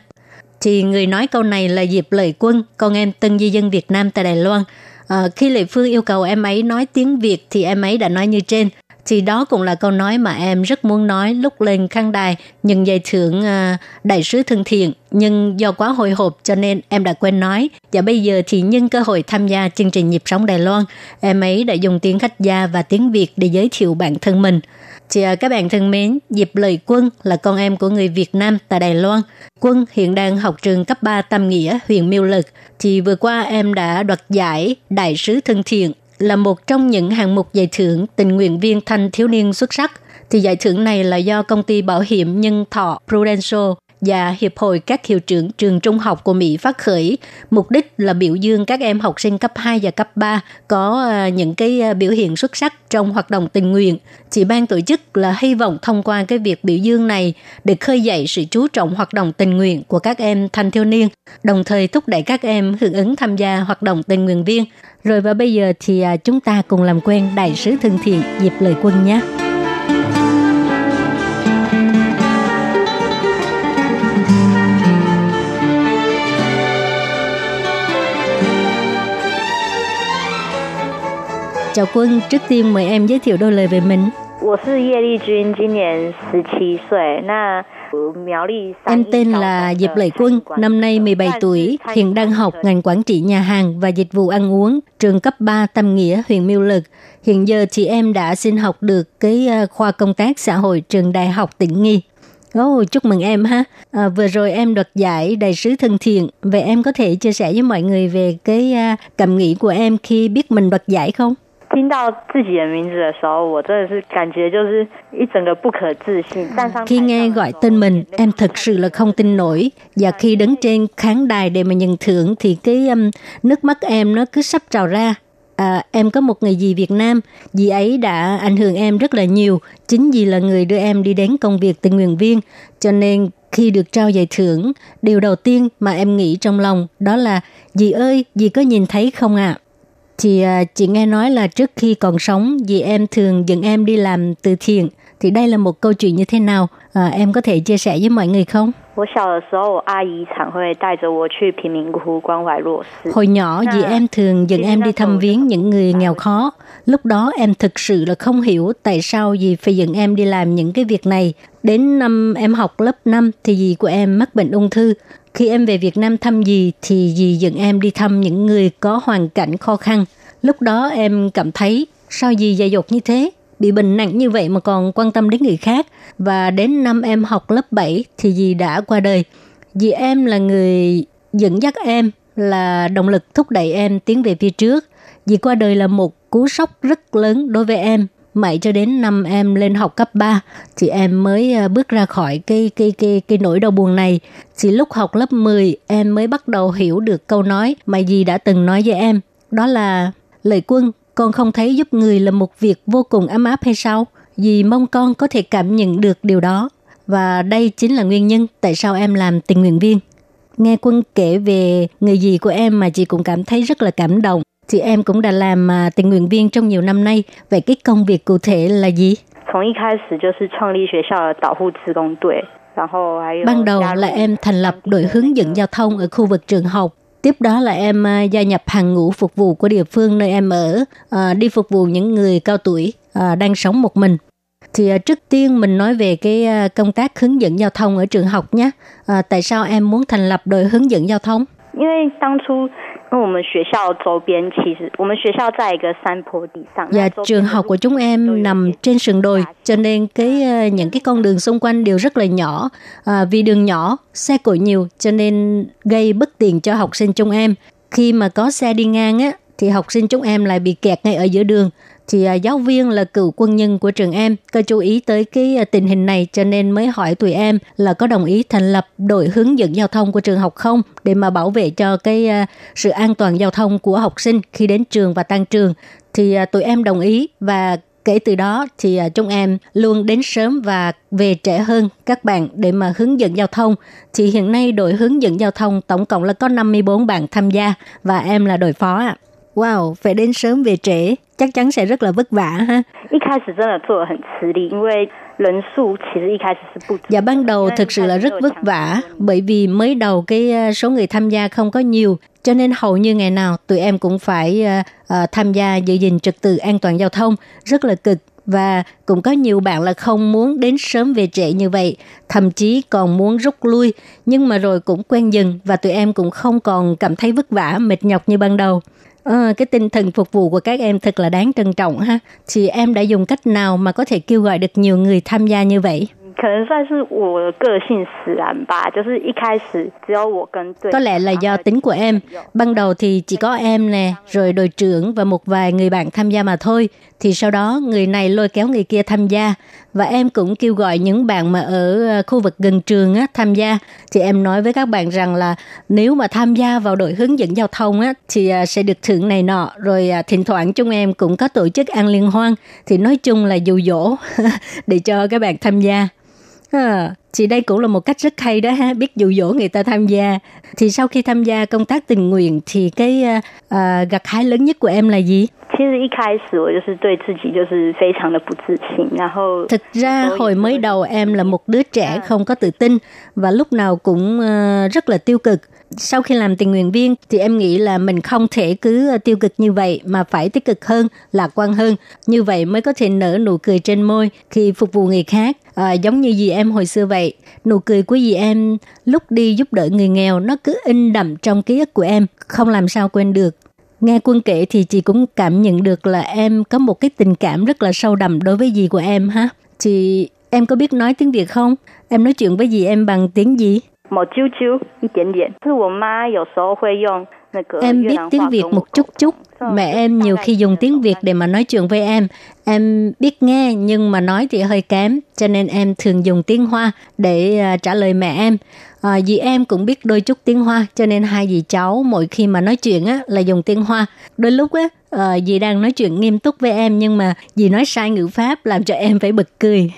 Thì người nói câu này là Diệp Lợi Quân, con em tân di dân Việt Nam tại Đài Loan. À, khi Lệ Phương yêu cầu em ấy nói tiếng Việt thì em ấy đã nói như trên. Thì đó cũng là câu nói mà em rất muốn nói lúc lên khăn đài nhận giải thưởng à, đại sứ thân thiện. Nhưng do quá hồi hộp cho nên em đã quên nói. Và bây giờ thì nhân cơ hội tham gia chương trình nhịp sống Đài Loan em ấy đã dùng tiếng khách gia và tiếng Việt để giới thiệu bản thân mình. Chị các bạn thân mến, Diệp Lợi Quân là con em của người Việt Nam tại Đài Loan. Quân hiện đang học trường cấp 3 Tam Nghĩa, huyện Miêu Lực. Thì vừa qua em đã đoạt giải Đại sứ thân thiện là một trong những hạng mục giải thưởng tình nguyện viên thanh thiếu niên xuất sắc. Thì giải thưởng này là do công ty bảo hiểm nhân thọ Prudential và Hiệp hội các hiệu trưởng trường trung học của Mỹ phát khởi. Mục đích là biểu dương các em học sinh cấp 2 và cấp 3 có à, những cái à, biểu hiện xuất sắc trong hoạt động tình nguyện. Chỉ ban tổ chức là hy vọng thông qua cái việc biểu dương này để khơi dậy sự chú trọng hoạt động tình nguyện của các em thanh thiếu niên, đồng thời thúc đẩy các em hưởng ứng tham gia hoạt động tình nguyện viên. Rồi và bây giờ thì à, chúng ta cùng làm quen đại sứ thân thiện Diệp Lời Quân nhé. Chào Quân, trước tiên mời em giới thiệu đôi lời về mình. Em tên là Diệp Lệ Quân, năm nay 17 tuổi, hiện đang học ngành quản trị nhà hàng và dịch vụ ăn uống, trường cấp 3 Tâm Nghĩa, huyện Miêu Lực. Hiện giờ chị em đã xin học được cái ờ, khoa công tác xã hội trường Đại học tỉnh Nghi. Oh, chúc mừng em ha. À, vừa rồi em đoạt giải đại sứ thân thiện. Vậy em có thể chia sẻ với mọi người về cái ờ, cảm nghĩ của em khi biết mình đoạt giải không? 听到自己的名字的时候，我真的是感觉就是一整个不可置信。站上 khi nghe gọi tên mình, em thật sự là không tin nổi. Và khi đứng trên khán đài để mà nhận thưởng thì cái um, nước mắt em nó cứ sắp trào ra. À, em có một người dì Việt Nam, dì ấy đã ảnh hưởng em rất là nhiều. Chính vì là người đưa em đi đến công việc tình nguyện viên. Cho nên khi được trao giải thưởng, điều đầu tiên mà em nghĩ trong lòng đó là dì ơi, dì có nhìn thấy không ạ? À? Thì à, chị nghe nói là trước khi còn sống, dì em thường dẫn em đi làm từ thiện. Thì đây là một câu chuyện như thế nào? À, em có thể chia sẻ với mọi người không? Hồi nhỏ, dì em thường dẫn em đi thăm viếng những người nghèo khó. Lúc đó em thực sự là không hiểu tại sao dì phải dẫn em đi làm những cái việc này. Đến năm em học lớp 5 thì dì của em mắc bệnh ung thư. Khi em về Việt Nam thăm dì thì dì dẫn em đi thăm những người có hoàn cảnh khó khăn. Lúc đó em cảm thấy sao dì dạy dột như thế? Bị bệnh nặng như vậy mà còn quan tâm đến người khác. Và đến năm em học lớp 7 thì dì đã qua đời. Dì em là người dẫn dắt em, là động lực thúc đẩy em tiến về phía trước. Dì qua đời là một cú sốc rất lớn đối với em mãi cho đến năm em lên học cấp 3 thì em mới ờ, bước ra khỏi cái cái cái cái nỗi đau buồn này. Chỉ lúc học lớp 10 em mới bắt đầu hiểu được câu nói mà dì đã từng nói với em, đó là lời quân con không thấy giúp người là một việc vô cùng ấm áp hay sao? Dì mong con có thể cảm nhận được điều đó. Và đây chính là nguyên nhân tại sao em làm tình nguyện viên. Nghe Quân kể về người dì của em mà chị cũng cảm thấy rất là cảm động thì em cũng đã làm à, tình nguyện viên trong nhiều năm nay. Vậy cái công việc cụ thể là gì? Ban đầu là em thành lập đội hướng dẫn giao thông ở khu vực trường học. Tiếp đó là em à, gia nhập hàng ngũ phục vụ của địa phương nơi em ở, à, đi phục vụ những người cao tuổi đang sống một mình. Thì trước tiên mình nói về cái công tác hướng dẫn giao thông ở trường học nhé. À, tại sao em muốn thành lập đội hướng dẫn giao thông? 因为当初 因为我们学校周边其实我们学校在一个山坡地上。Dạ, trường học của chúng em nằm trên sườn đồi, cho nên cái ờ, những cái con đường xung quanh đều rất là nhỏ. À, vì đường nhỏ, xe cộ nhiều, cho nên gây bất tiện cho học sinh chúng em. Khi mà có xe đi ngang á, thì học sinh chúng em lại bị kẹt ngay ở giữa đường. thì à, giáo viên là cựu quân nhân của trường em có chú ý tới cái à, tình hình này cho nên mới hỏi tụi em là có đồng ý thành lập đội hướng dẫn giao thông của trường học không để mà bảo vệ cho cái à, sự an toàn giao thông của học sinh khi đến trường và tan trường thì tụi em đồng ý và kể từ đó thì chúng em luôn đến sớm và về trễ hơn các bạn để mà hướng dẫn giao thông. Thì hiện nay đội hướng dẫn giao thông tổng cộng là có 54 bạn tham gia và em là đội phó ạ. Wow, phải đến sớm về trễ, chắc chắn sẽ rất là vất vả ha. Dạ ban đầu thực sự là rất vất vả bởi vì mới đầu cái ờ, số người tham gia không có nhiều cho nên hầu như ngày nào tụi em cũng phải ờ, ờ, tham gia giữ gìn trật tự an toàn giao thông rất là cực và cũng có nhiều bạn là không muốn đến sớm về trễ như vậy, thậm chí còn muốn rút lui, nhưng mà rồi cũng quen dần và tụi em cũng không còn cảm thấy vất vả, mệt nhọc như ban đầu. À, cái tinh thần phục vụ của các em thật là đáng trân trọng ha. Thì em đã dùng cách nào mà có thể kêu gọi được nhiều người tham gia như vậy? 可能算是我的个性使然吧，就是一开始只有我跟队 Có lẽ là do tính của em. Ban đầu thì chỉ có em nè, rồi đội trưởng và một vài người bạn tham gia mà thôi. Thì sau đó người này lôi kéo người kia tham gia. Và em cũng kêu gọi những bạn mà ở ờ, khu vực gần trường á, tham gia. Thì em nói với các bạn rằng là nếu mà tham gia vào đội hướng dẫn giao thông á, thì à, sẽ được thưởng này nọ. Rồi à, thỉnh thoảng chúng em cũng có tổ chức ăn liên hoan. Thì nói chung là dụ dỗ để cho các bạn tham gia. À, thì đây cũng là một cách rất hay đó ha, biết dụ dỗ người ta tham gia. Thì sau khi tham gia công tác tình nguyện thì cái à, à, gặt hái lớn nhất của em là gì? 其实一开始我就是对自己就是非常的不自信，然后 Thực ra hồi mới đầu em là một đứa trẻ không có tự tin và lúc nào cũng ờ, rất là tiêu cực. Sau khi làm tình nguyện viên thì em nghĩ là mình không thể cứ ờ, tiêu cực như vậy mà phải tích cực hơn, lạc quan hơn. Như vậy mới có thể nở nụ cười trên môi khi phục vụ người khác. À, giống như dì em hồi xưa vậy. Nụ cười của dì em lúc đi giúp đỡ người nghèo nó cứ in đậm trong ký ức của em, không làm sao quên được. Nghe quân kể thì chị cũng cảm nhận được là em có một cái tình cảm rất là sâu đậm đối với dì của em ha. Chị em có biết nói tiếng Việt không? Em nói chuyện với dì em bằng tiếng gì? một chút chút, một chút điểm. Thì biết tiếng Việt một chút chút. Mẹ em nhiều khi dùng tiếng Việt để mà nói chuyện với em. Em biết nghe nhưng mà nói thì hơi kém, cho nên em thường dùng tiếng Hoa để à, trả lời mẹ em. À, dì em cũng biết đôi chút tiếng Hoa, cho nên hai dì cháu mỗi khi mà nói chuyện á là dùng tiếng Hoa. Đôi lúc á, à, dì đang nói chuyện nghiêm túc với em nhưng mà dì nói sai ngữ pháp làm cho em phải bật cười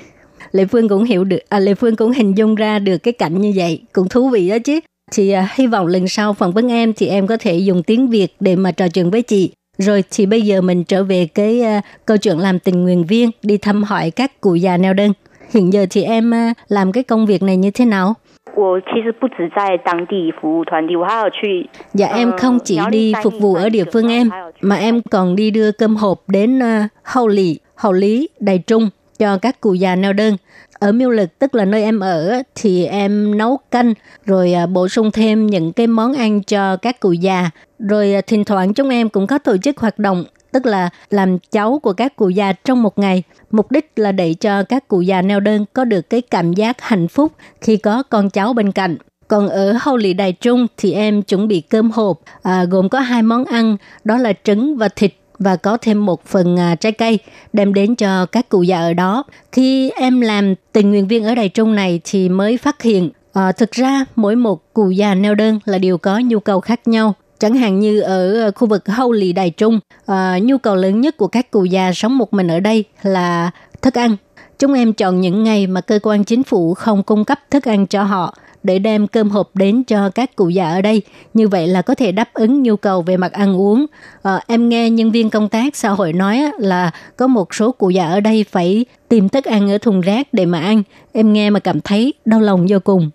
Lệ Phương cũng hiểu được, à, Lệ Phương cũng hình dung ra được cái cảnh như vậy, cũng thú vị đó chứ. Thì à, hy vọng lần sau phỏng vấn em thì em có thể dùng tiếng Việt để mà trò chuyện với chị. Rồi thì bây giờ mình trở về cái à, câu chuyện làm tình nguyện viên, đi thăm hỏi các cụ già neo đơn. Hiện giờ thì em à, làm cái công việc này như thế nào? 我其实不止在当地服务团体，我还有去 Dạ em Ờ, không chỉ Giáo đi Lý phục Sai vụ Nghị ở địa Ban phương Trưởng em, Ban Thái mà em còn đi đưa cơm hộp đến uh, Hậu Lị, Hậu Lý, Đài Trung cho các cụ già neo đơn. Ở Miêu Lực tức là nơi em ở thì em nấu canh rồi à, bổ sung thêm những cái món ăn cho các cụ già. Rồi à, thỉnh thoảng chúng em cũng có tổ chức hoạt động tức là làm cháu của các cụ già trong một ngày. Mục đích là để cho các cụ già neo đơn có được cái cảm giác hạnh phúc khi có con cháu bên cạnh. Còn ở Hậu Lị Đài Trung thì em chuẩn bị cơm hộp à, gồm có hai món ăn đó là trứng và thịt và có thêm một phần à, trái cây đem đến cho các cụ già ở đó. Khi em làm tình nguyện viên ở Đài Trung này thì mới phát hiện à, thực ra mỗi một cụ già neo đơn là đều có nhu cầu khác nhau. Chẳng hạn như ở à, khu vực Hậu Lì Đài Trung, à, nhu cầu lớn nhất của các cụ già sống một mình ở đây là thức ăn. Chúng em chọn những ngày mà cơ quan chính phủ không cung cấp thức ăn cho họ để đem cơm hộp đến cho các cụ già ở đây. Như vậy là có thể đáp ứng nhu cầu về mặt ăn uống. À, em nghe nhân viên công tác xã hội nói là có một số cụ già ở đây phải tìm thức ăn ở thùng rác để mà ăn. Em nghe mà cảm thấy đau lòng vô cùng.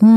Ừ,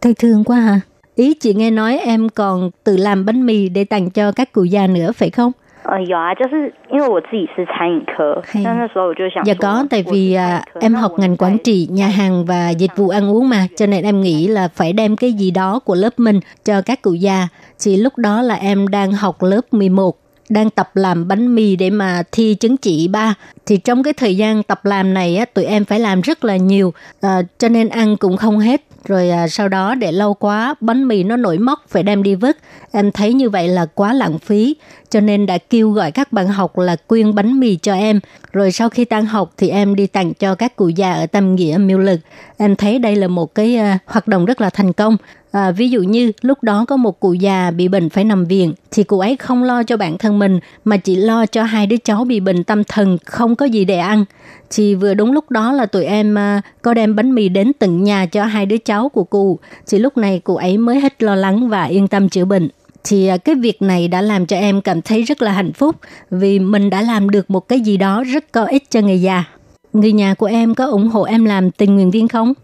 thấy thương quá hả? Ý chị nghe nói em còn tự làm bánh mì để tặng cho các cụ già nữa phải không? 呃，有啊，就是因为我自己是餐饮科，嘿那那时候我就想 Dạ 说 có, tại 我是 vì 餐 à, 饮科 em 那 học 我 ngành 在 quản trị nhà hàng và dịch vụ ăn uống mà, cho nên em nghĩ là phải đem cái gì đó của lớp mình cho các cụ già. Thì lúc đó là em đang học lớp 11 đang tập làm bánh mì để mà thi chứng chỉ ba thì trong cái thời gian tập làm này á tụi em phải làm rất là nhiều à, cho nên ăn cũng không hết rồi à, sau đó để lâu quá bánh mì nó nổi mốc phải đem đi vứt. Em thấy như vậy là quá lãng phí, cho nên đã kêu gọi các bạn học là quyên bánh mì cho em. Rồi sau khi tan học thì em đi tặng cho các cụ già ở Tâm Nghĩa Miêu Lực. Em thấy đây là một cái à, hoạt động rất là thành công. À, ví dụ như lúc đó có một cụ già bị bệnh phải nằm viện thì cụ ấy không lo cho bản thân mình mà chỉ lo cho hai đứa cháu bị bệnh tâm thần không có gì để ăn. Thì vừa đúng lúc đó là tụi em à, có đem bánh mì đến tận nhà cho hai đứa cháu của cụ. Thì lúc này cụ ấy mới hết lo lắng và yên tâm chữa bệnh thì à, cái việc này đã làm cho em cảm thấy rất là hạnh phúc vì mình đã làm được một cái gì đó rất có ích cho người già. Người nhà của em có ủng hộ em làm tình nguyện viên không?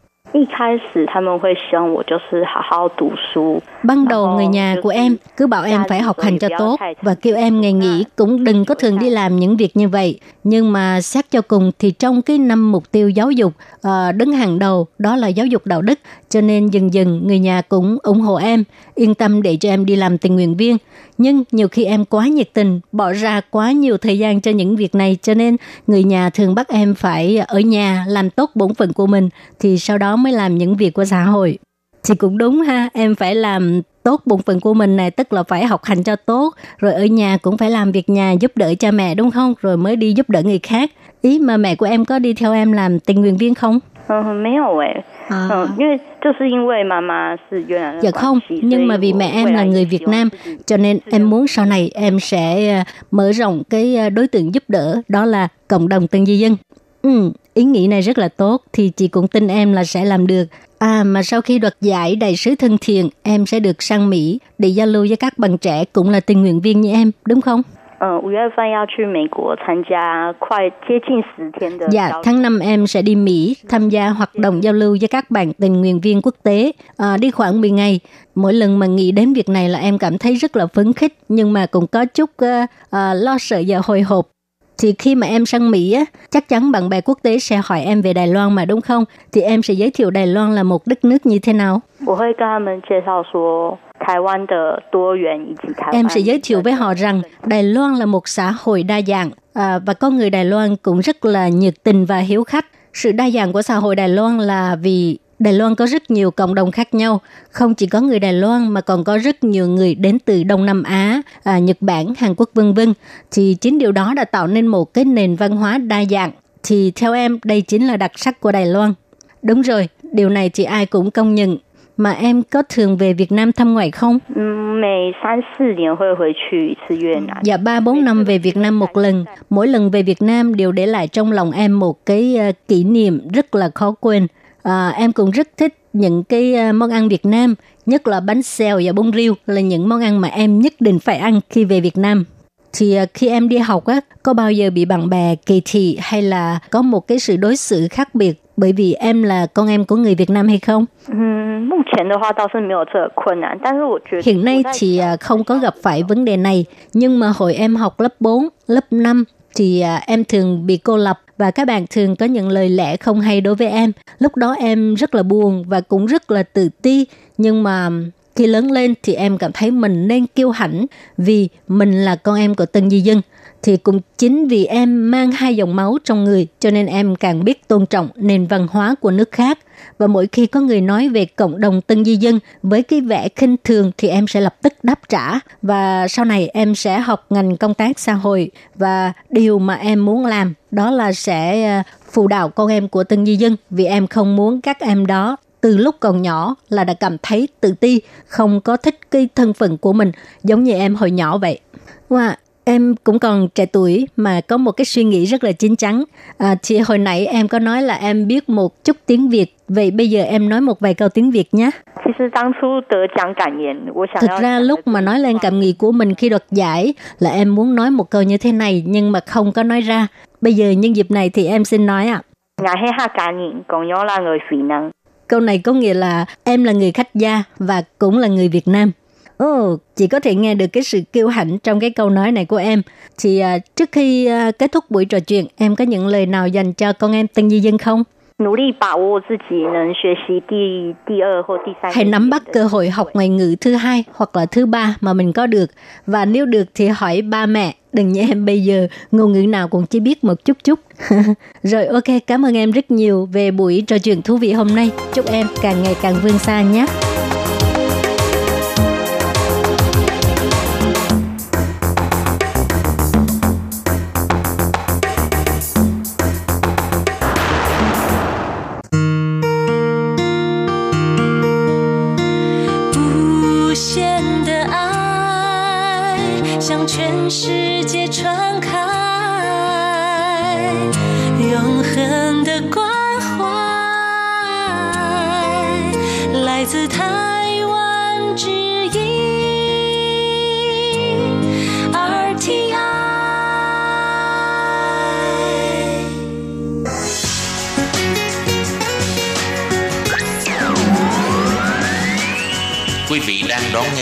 Ban đầu người nhà của em cứ bảo em phải học hành cho tốt và kêu em ngày nghỉ cũng đừng có thường đi làm những việc như vậy. Nhưng mà xét cho cùng thì trong cái năm mục tiêu giáo dục ờ, đứng hàng đầu đó là giáo dục đạo đức cho nên dần dần người nhà cũng ủng hộ em, yên tâm để cho em đi làm tình nguyện viên. Nhưng nhiều khi em quá nhiệt tình, bỏ ra quá nhiều thời gian cho những việc này cho nên người nhà thường bắt em phải ở nhà làm tốt bổn phận của mình thì sau đó mới làm những việc của xã hội. Thì cũng đúng ha, em phải làm tốt bổn phận của mình này, tức là phải học hành cho tốt, rồi ở nhà cũng phải làm việc nhà giúp đỡ cha mẹ đúng không? Rồi mới đi giúp đỡ người khác. Ý mà mẹ của em có đi theo em làm tình nguyện viên không? Ừ, à. Dạ không, nhưng mà vì mẹ em là người Việt Nam, cho nên em muốn sau này em sẽ ờ, mở rộng cái ờ, đối tượng giúp đỡ, đó là cộng đồng tân di dân. Ừ, ý nghĩ này rất là tốt, thì chị cũng tin em là sẽ làm được. À, mà sau khi đoạt giải đại sứ thân thiện, em sẽ được sang Mỹ để giao lưu với các bạn trẻ cũng là tình nguyện viên như em, đúng không? Ờ, dạ, tháng năm em sẽ đi Mỹ tham gia hoạt động giao lưu với các bạn tình nguyện viên quốc tế, à, đi khoảng 10 ngày. Mỗi lần mà nghĩ đến việc này là em cảm thấy rất là phấn khích, nhưng mà cũng có chút uh, uh, lo sợ và hồi hộp. Thì khi mà em sang Mỹ á, chắc chắn bạn bè quốc tế sẽ hỏi em về Đài Loan mà đúng không? Thì em sẽ giới thiệu Đài Loan là một đất nước như thế nào? Em sẽ giới thiệu với họ rằng Đài Loan là một xã hội đa dạng à, và con người Đài Loan cũng rất là nhiệt tình và hiếu khách. Sự đa dạng của xã hội Đài Loan là vì Đài Loan có rất nhiều cộng đồng khác nhau, không chỉ có người Đài Loan mà còn có rất nhiều người đến từ Đông Nam Á, à, Nhật Bản, Hàn Quốc vân vân. Thì chính điều đó đã tạo nên một cái nền văn hóa đa dạng. Thì theo em đây chính là đặc sắc của Đài Loan. Đúng rồi, điều này thì ai cũng công nhận. Mà em có thường về Việt Nam thăm ngoại không? Dạ 3-4 năm về Việt Nam một lần. Mỗi lần về Việt Nam đều để lại trong lòng em một cái ờ, kỷ niệm rất là khó quên à, em cũng rất thích những cái à, món ăn Việt Nam, nhất là bánh xèo và bông riêu là những món ăn mà em nhất định phải ăn khi về Việt Nam. Thì à, khi em đi học á, có bao giờ bị bạn bè kỳ thị hay là có một cái sự đối xử khác biệt bởi vì em là con em của người Việt Nam hay không? Hiện nay thì không có gặp phải vấn đề này, nhưng mà hồi em học lớp 4, lớp 5 thì à, em thường bị cô lập và các bạn thường có những lời lẽ không hay đối với em. Lúc đó em rất là buồn và cũng rất là tự ti, nhưng mà khi lớn lên thì em cảm thấy mình nên kiêu hãnh vì mình là con em của tân di dân. Thì cũng chính vì em mang hai dòng máu trong người cho nên em càng biết tôn trọng nền văn hóa của nước khác. Và mỗi khi có người nói về cộng đồng tân di dân với cái vẻ khinh thường thì em sẽ lập tức đáp trả. Và sau này em sẽ học ngành công tác xã hội và điều mà em muốn làm đó là sẽ ờ, phụ đạo con em của tân di dân vì em không muốn các em đó từ lúc còn nhỏ là đã cảm thấy tự ti, không có thích cái thân phận của mình giống như em hồi nhỏ vậy. Wow, em cũng còn trẻ tuổi mà có một cái suy nghĩ rất là chín chắn. À, thì hồi nãy em có nói là em biết một chút tiếng Việt, vậy bây giờ em nói một vài câu tiếng Việt nhé. Thực ra lúc mà nói lên cảm nghĩ của mình khi đoạt giải là em muốn nói một câu như thế này nhưng mà không có nói ra. Bây giờ nhân dịp này thì em xin nói ạ. À. Câu này có nghĩa là em là người khách gia và cũng là người Việt Nam. Ồ, oh, chị có thể nghe được cái sự kiêu hãnh trong cái câu nói này của em. Thì à, trước khi à, kết thúc buổi trò chuyện, em có những lời nào dành cho con em Tân Di Dân không? Hãy nắm bắt cơ hội học ngoại ngữ thứ hai hoặc là thứ ba mà mình có được. Và nếu được thì hỏi ba mẹ, đừng như em bây giờ, ngôn ngữ nào cũng chỉ biết một chút chút. Rồi ok, cảm ơn em rất nhiều về buổi trò chuyện thú vị hôm nay. Chúc em càng ngày càng vươn xa nhé.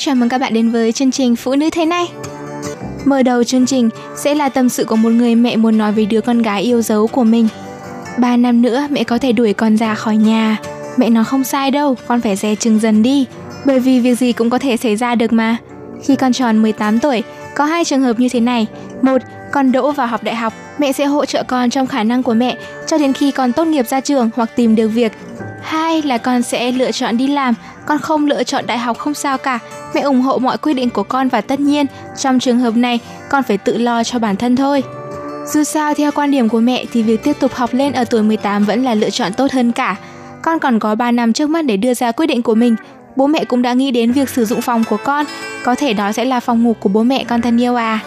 Chào mừng các bạn đến với chương trình Phụ nữ thế này. Mở đầu chương trình sẽ là tâm sự của một người mẹ muốn nói về đứa con gái yêu dấu của mình. Ba năm nữa mẹ có thể đuổi con ra khỏi nhà. Mẹ nói không sai đâu, con phải dè chừng dần đi. Bởi vì việc gì cũng có thể xảy ra được mà. Khi con tròn 18 tuổi, có hai trường hợp như thế này. Một, con đỗ vào học đại học, mẹ sẽ hỗ trợ con trong khả năng của mẹ cho đến khi con tốt nghiệp ra trường hoặc tìm được việc. Hai là con sẽ lựa chọn đi làm, con không lựa chọn đại học không sao cả. Mẹ ủng hộ mọi quyết định của con và tất nhiên, trong trường hợp này, con phải tự lo cho bản thân thôi. Dù sao theo quan điểm của mẹ thì việc tiếp tục học lên ở tuổi 18 vẫn là lựa chọn tốt hơn cả. Con còn có 3 năm trước mắt để đưa ra quyết định của mình. Bố mẹ cũng đã nghĩ đến việc sử dụng phòng của con, có thể đó sẽ là phòng ngủ của bố mẹ con thân yêu à.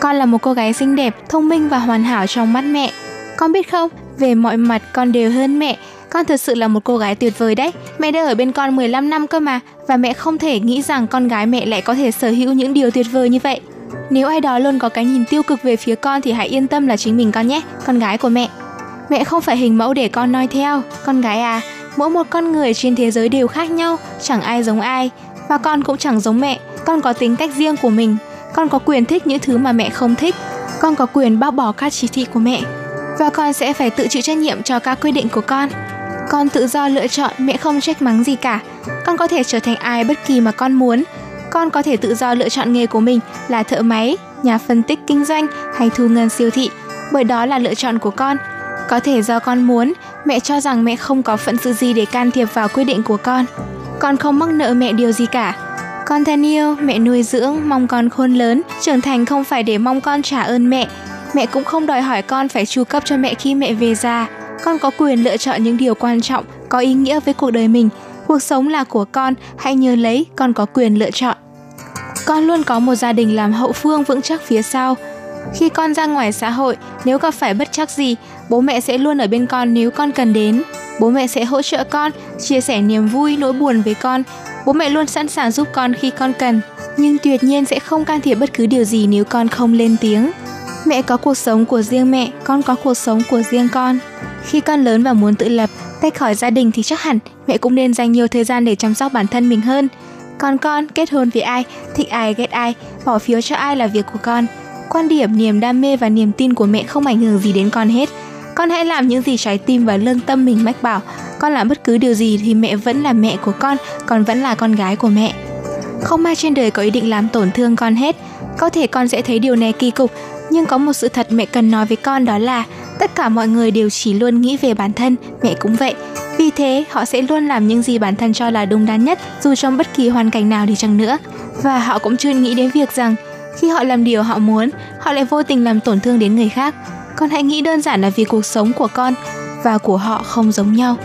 Con là một cô gái xinh đẹp, thông minh và hoàn hảo trong mắt mẹ. Con biết không, về mọi mặt con đều hơn mẹ. Con thật sự là một cô gái tuyệt vời đấy. Mẹ đã ở bên con 15 năm cơ mà và mẹ không thể nghĩ rằng con gái mẹ lại có thể sở hữu những điều tuyệt vời như vậy. Nếu ai đó luôn có cái nhìn tiêu cực về phía con thì hãy yên tâm là chính mình con nhé, con gái của mẹ. Mẹ không phải hình mẫu để con noi theo, con gái à, mỗi một con người trên thế giới đều khác nhau, chẳng ai giống ai, và con cũng chẳng giống mẹ, con có tính cách riêng của mình, con có quyền thích những thứ mà mẹ không thích, con có quyền bác bỏ các chỉ thị của mẹ, và con sẽ phải tự chịu trách nhiệm cho các quyết định của con. Con tự do lựa chọn, mẹ không trách mắng gì cả. Con có thể trở thành ai bất kỳ mà con muốn. Con có thể tự do lựa chọn nghề của mình là thợ máy, nhà phân tích kinh doanh hay thu ngân siêu thị, bởi đó là lựa chọn của con. Có thể do con muốn, mẹ cho rằng mẹ không có phận sự gì để can thiệp vào quyết định của con. Con không mắc nợ mẹ điều gì cả. Con thân yêu, mẹ nuôi dưỡng, mong con khôn lớn, trưởng thành không phải để mong con trả ơn mẹ. Mẹ cũng không đòi hỏi con phải chu cấp cho mẹ khi mẹ về già. Con có quyền lựa chọn những điều quan trọng, có ý nghĩa với cuộc đời mình. Cuộc sống là của con, hãy nhớ lấy, con có quyền lựa chọn. Con luôn có một gia đình làm hậu phương vững chắc phía sau. Khi con ra ngoài xã hội, nếu gặp phải bất chắc gì, bố mẹ sẽ luôn ở bên con nếu con cần đến. Bố mẹ sẽ hỗ trợ con, chia sẻ niềm vui, nỗi buồn với con. Bố mẹ luôn sẵn sàng giúp con khi con cần, nhưng tuyệt nhiên sẽ không can thiệp bất cứ điều gì nếu con không lên tiếng. Mẹ có cuộc sống của riêng mẹ, con có cuộc sống của riêng con. Khi con lớn và muốn tự lập, tách khỏi gia đình thì chắc hẳn mẹ cũng nên dành nhiều thời gian để chăm sóc bản thân mình hơn. Còn con, kết hôn với ai, thích ai ghét ai, bỏ phiếu cho ai là việc của con. Quan điểm, niềm đam mê và niềm tin của mẹ không ảnh hưởng gì đến con hết. Con hãy làm những gì trái tim và lương tâm mình mách bảo. Con làm bất cứ điều gì thì mẹ vẫn là mẹ của con, con vẫn là con gái của mẹ. Không ai trên đời có ý định làm tổn thương con hết. Có thể con sẽ thấy điều này kỳ cục, nhưng có một sự thật mẹ cần nói với con đó là tất cả mọi người đều chỉ luôn nghĩ về bản thân, mẹ cũng vậy. Vì thế, họ sẽ luôn làm những gì bản thân cho là đúng đắn nhất dù trong bất kỳ hoàn cảnh nào đi chăng nữa. Và họ cũng chưa nghĩ đến việc rằng khi họ làm điều họ muốn, họ lại vô tình làm tổn thương đến người khác. Con hãy nghĩ đơn giản là vì cuộc sống của con và của họ không giống nhau.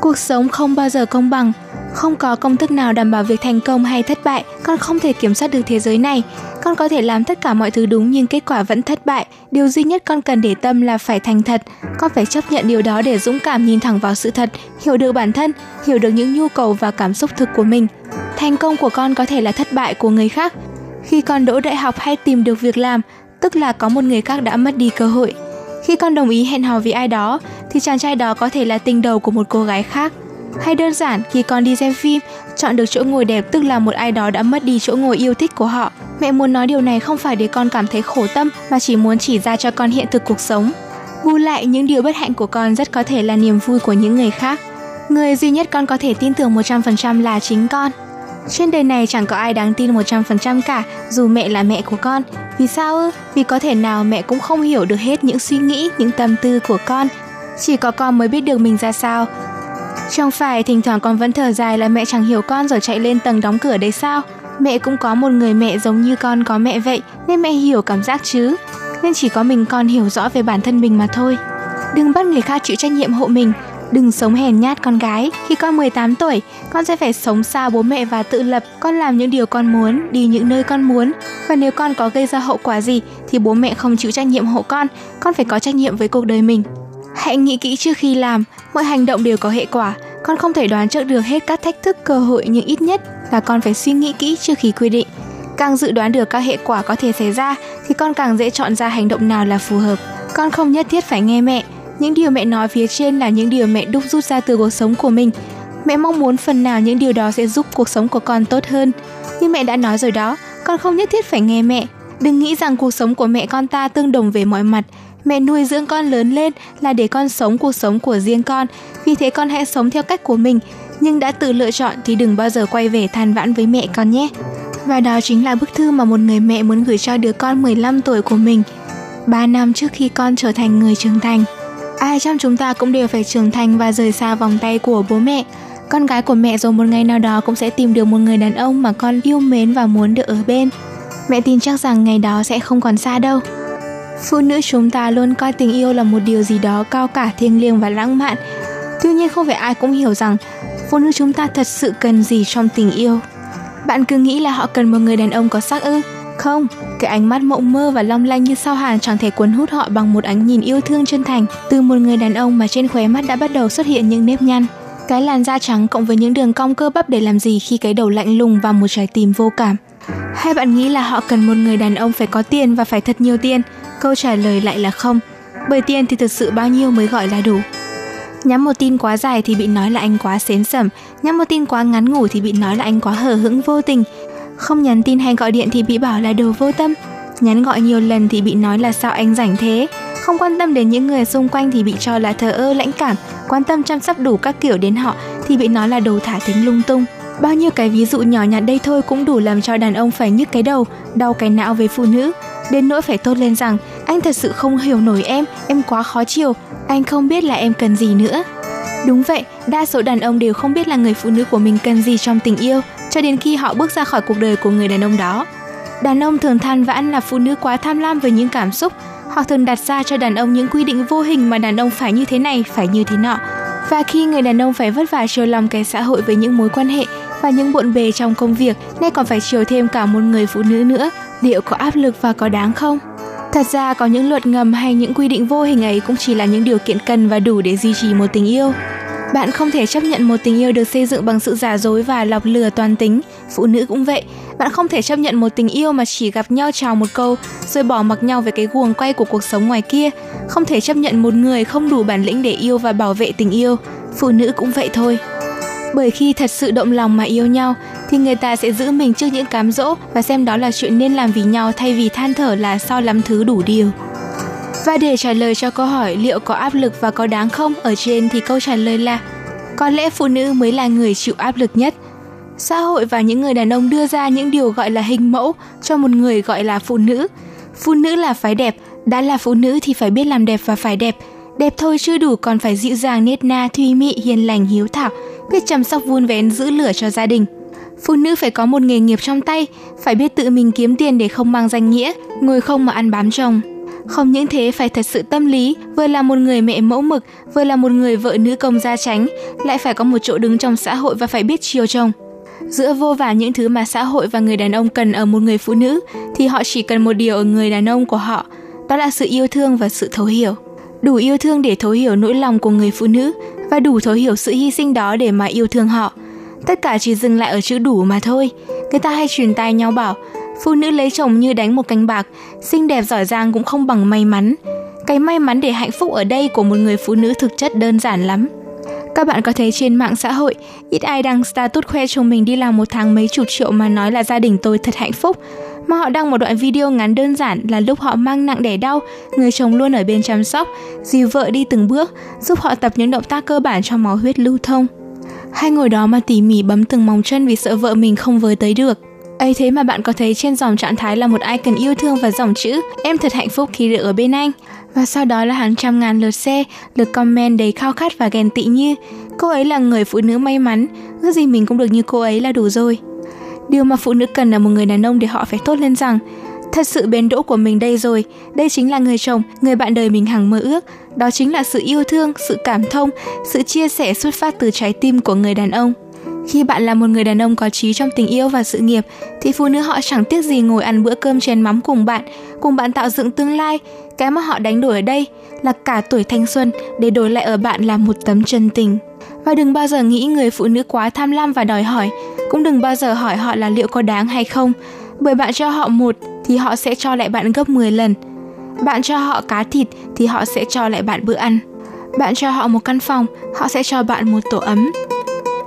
Cuộc sống không bao giờ công bằng, không có công thức nào đảm bảo việc thành công hay thất bại, con không thể kiểm soát được thế giới này. Con có thể làm tất cả mọi thứ đúng nhưng kết quả vẫn thất bại. Điều duy nhất con cần để tâm là phải thành thật. Con phải chấp nhận điều đó để dũng cảm nhìn thẳng vào sự thật, hiểu được bản thân, hiểu được những nhu cầu và cảm xúc thực của mình. Thành công của con có thể là thất bại của người khác. Khi con đỗ đại học hay tìm được việc làm, tức là có một người khác đã mất đi cơ hội. Khi con đồng ý hẹn hò với ai đó, thì chàng trai đó có thể là tình đầu của một cô gái khác. Hay đơn giản khi con đi xem phim, chọn được chỗ ngồi đẹp tức là một ai đó đã mất đi chỗ ngồi yêu thích của họ. Mẹ muốn nói điều này không phải để con cảm thấy khổ tâm mà chỉ muốn chỉ ra cho con hiện thực cuộc sống. Bù lại những điều bất hạnh của con rất có thể là niềm vui của những người khác. Người duy nhất con có thể tin tưởng 100% là chính con. Trên đời này chẳng có ai đáng tin 100% cả, dù mẹ là mẹ của con. Vì sao ư? Vì có thể nào mẹ cũng không hiểu được hết những suy nghĩ, những tâm tư của con. Chỉ có con mới biết được mình ra sao. Chẳng phải thỉnh thoảng con vẫn thở dài là mẹ chẳng hiểu con rồi chạy lên tầng đóng cửa đấy sao? Mẹ cũng có một người mẹ giống như con có mẹ vậy, nên mẹ hiểu cảm giác chứ. Nên chỉ có mình con hiểu rõ về bản thân mình mà thôi. Đừng bắt người khác chịu trách nhiệm hộ mình, Đừng sống hèn nhát con gái. Khi con 18 tuổi, con sẽ phải sống xa bố mẹ và tự lập. Con làm những điều con muốn, đi những nơi con muốn. Và nếu con có gây ra hậu quả gì thì bố mẹ không chịu trách nhiệm hộ con. Con phải có trách nhiệm với cuộc đời mình. Hãy nghĩ kỹ trước khi làm, mọi hành động đều có hệ quả. Con không thể đoán trước được hết các thách thức cơ hội nhưng ít nhất là con phải suy nghĩ kỹ trước khi quy định. Càng dự đoán được các hệ quả có thể xảy ra thì con càng dễ chọn ra hành động nào là phù hợp. Con không nhất thiết phải nghe mẹ, những điều mẹ nói phía trên là những điều mẹ đúc rút ra từ cuộc sống của mình. Mẹ mong muốn phần nào những điều đó sẽ giúp cuộc sống của con tốt hơn. Như mẹ đã nói rồi đó, con không nhất thiết phải nghe mẹ. Đừng nghĩ rằng cuộc sống của mẹ con ta tương đồng về mọi mặt. Mẹ nuôi dưỡng con lớn lên là để con sống cuộc sống của riêng con, vì thế con hãy sống theo cách của mình, nhưng đã tự lựa chọn thì đừng bao giờ quay về than vãn với mẹ con nhé. Và đó chính là bức thư mà một người mẹ muốn gửi cho đứa con 15 tuổi của mình, 3 năm trước khi con trở thành người trưởng thành. Ai trong chúng ta cũng đều phải trưởng thành và rời xa vòng tay của bố mẹ. Con gái của mẹ rồi một ngày nào đó cũng sẽ tìm được một người đàn ông mà con yêu mến và muốn được ở bên. Mẹ tin chắc rằng ngày đó sẽ không còn xa đâu. Phụ nữ chúng ta luôn coi tình yêu là một điều gì đó cao cả thiêng liêng và lãng mạn. Tuy nhiên không phải ai cũng hiểu rằng phụ nữ chúng ta thật sự cần gì trong tình yêu. Bạn cứ nghĩ là họ cần một người đàn ông có sắc ư? Không, cái ánh mắt mộng mơ và long lanh như sao hàn chẳng thể cuốn hút họ bằng một ánh nhìn yêu thương chân thành từ một người đàn ông mà trên khóe mắt đã bắt đầu xuất hiện những nếp nhăn. Cái làn da trắng cộng với những đường cong cơ bắp để làm gì khi cái đầu lạnh lùng và một trái tim vô cảm. Hay bạn nghĩ là họ cần một người đàn ông phải có tiền và phải thật nhiều tiền? Câu trả lời lại là không. Bởi tiền thì thực sự bao nhiêu mới gọi là đủ. Nhắm một tin quá dài thì bị nói là anh quá xến sẩm, nhắm một tin quá ngắn ngủ thì bị nói là anh quá hờ hững vô tình, không nhắn tin hay gọi điện thì bị bảo là đồ vô tâm Nhắn gọi nhiều lần thì bị nói là sao anh rảnh thế Không quan tâm đến những người xung quanh thì bị cho là thờ ơ lãnh cảm Quan tâm chăm sóc đủ các kiểu đến họ thì bị nói là đồ thả thính lung tung Bao nhiêu cái ví dụ nhỏ nhặt đây thôi cũng đủ làm cho đàn ông phải nhức cái đầu, đau cái não với phụ nữ. Đến nỗi phải tốt lên rằng, anh thật sự không hiểu nổi em, em quá khó chịu. anh không biết là em cần gì nữa. Đúng vậy, đa số đàn ông đều không biết là người phụ nữ của mình cần gì trong tình yêu, cho đến khi họ bước ra khỏi cuộc đời của người đàn ông đó. Đàn ông thường than vãn là phụ nữ quá tham lam với những cảm xúc, họ thường đặt ra cho đàn ông những quy định vô hình mà đàn ông phải như thế này, phải như thế nọ. Và khi người đàn ông phải vất vả chiều lòng cái xã hội với những mối quan hệ và những bộn bề trong công việc, nay còn phải chiều thêm cả một người phụ nữ nữa, liệu có áp lực và có đáng không? Thật ra có những luật ngầm hay những quy định vô hình ấy cũng chỉ là những điều kiện cần và đủ để duy trì một tình yêu. Bạn không thể chấp nhận một tình yêu được xây dựng bằng sự giả dối và lọc lừa toàn tính. Phụ nữ cũng vậy. Bạn không thể chấp nhận một tình yêu mà chỉ gặp nhau chào một câu, rồi bỏ mặc nhau về cái guồng quay của cuộc sống ngoài kia. Không thể chấp nhận một người không đủ bản lĩnh để yêu và bảo vệ tình yêu. Phụ nữ cũng vậy thôi. Bởi khi thật sự động lòng mà yêu nhau thì người ta sẽ giữ mình trước những cám dỗ và xem đó là chuyện nên làm vì nhau thay vì than thở là sao lắm thứ đủ điều. Và để trả lời cho câu hỏi liệu có áp lực và có đáng không ở trên thì câu trả lời là có lẽ phụ nữ mới là người chịu áp lực nhất. Xã hội và những người đàn ông đưa ra những điều gọi là hình mẫu cho một người gọi là phụ nữ. Phụ nữ là phải đẹp, đã là phụ nữ thì phải biết làm đẹp và phải đẹp. Đẹp thôi chưa đủ còn phải dịu dàng nết na, thùy mị, hiền lành, hiếu thảo, biết chăm sóc vun vén giữ lửa cho gia đình. Phụ nữ phải có một nghề nghiệp trong tay, phải biết tự mình kiếm tiền để không mang danh nghĩa, ngồi không mà ăn bám chồng. Không những thế phải thật sự tâm lý, vừa là một người mẹ mẫu mực, vừa là một người vợ nữ công gia tránh, lại phải có một chỗ đứng trong xã hội và phải biết chiều chồng. Giữa vô vàn những thứ mà xã hội và người đàn ông cần ở một người phụ nữ, thì họ chỉ cần một điều ở người đàn ông của họ, đó là sự yêu thương và sự thấu hiểu. Đủ yêu thương để thấu hiểu nỗi lòng của người phụ nữ và đủ thấu hiểu sự hy sinh đó để mà yêu thương họ. Tất cả chỉ dừng lại ở chữ đủ mà thôi. Người ta hay truyền tai nhau bảo, phụ nữ lấy chồng như đánh một canh bạc, xinh đẹp giỏi giang cũng không bằng may mắn. Cái may mắn để hạnh phúc ở đây của một người phụ nữ thực chất đơn giản lắm. Các bạn có thấy trên mạng xã hội, ít ai đăng status khoe chồng mình đi làm một tháng mấy chục triệu mà nói là gia đình tôi thật hạnh phúc. Mà họ đăng một đoạn video ngắn đơn giản là lúc họ mang nặng đẻ đau, người chồng luôn ở bên chăm sóc, dìu vợ đi từng bước, giúp họ tập những động tác cơ bản cho máu huyết lưu thông. Hai ngồi đó mà tỉ mỉ bấm từng móng chân vì sợ vợ mình không với tới được. Ấy thế mà bạn có thấy trên dòng trạng thái là một icon yêu thương và dòng chữ, em thật hạnh phúc khi được ở bên anh. Và sau đó là hàng trăm ngàn lượt xe lượt comment đầy khao khát và ghen tị như, cô ấy là người phụ nữ may mắn, ước gì mình cũng được như cô ấy là đủ rồi. Điều mà phụ nữ cần là một người đàn ông để họ phải tốt lên rằng thật sự bến đỗ của mình đây rồi đây chính là người chồng người bạn đời mình hằng mơ ước đó chính là sự yêu thương sự cảm thông sự chia sẻ xuất phát từ trái tim của người đàn ông khi bạn là một người đàn ông có trí trong tình yêu và sự nghiệp thì phụ nữ họ chẳng tiếc gì ngồi ăn bữa cơm chén mắm cùng bạn, cùng bạn tạo dựng tương lai. Cái mà họ đánh đổi ở đây là cả tuổi thanh xuân để đổi lại ở bạn là một tấm chân tình. Và đừng bao giờ nghĩ người phụ nữ quá tham lam và đòi hỏi, cũng đừng bao giờ hỏi họ là liệu có đáng hay không, bởi bạn cho họ một thì họ sẽ cho lại bạn gấp 10 lần. Bạn cho họ cá thịt thì họ sẽ cho lại bạn bữa ăn. Bạn cho họ một căn phòng, họ sẽ cho bạn một tổ ấm.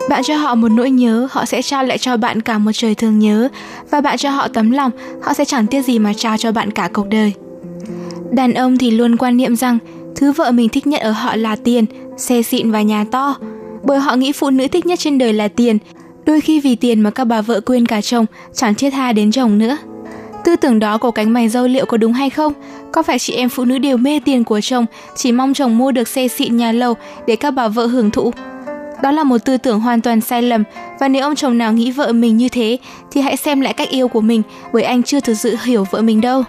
Bạn cho họ một nỗi nhớ, họ sẽ trao lại cho bạn cả một trời thương nhớ và bạn cho họ tấm lòng, họ sẽ chẳng tiếc gì mà trao cho bạn cả cuộc đời. Đàn ông thì luôn quan niệm rằng thứ vợ mình thích nhất ở họ là tiền, xe xịn và nhà to, bởi họ nghĩ phụ nữ thích nhất trên đời là tiền. Đôi khi vì tiền mà các bà vợ quên cả chồng, chẳng thiết tha đến chồng nữa. Tư tưởng đó của cánh mày dâu liệu có đúng hay không? Có phải chị em phụ nữ đều mê tiền của chồng, chỉ mong chồng mua được xe xịn nhà lầu để các bà vợ hưởng thụ? Đó là một tư tưởng hoàn toàn sai lầm và nếu ông chồng nào nghĩ vợ mình như thế thì hãy xem lại cách yêu của mình bởi anh chưa thực sự hiểu vợ mình đâu.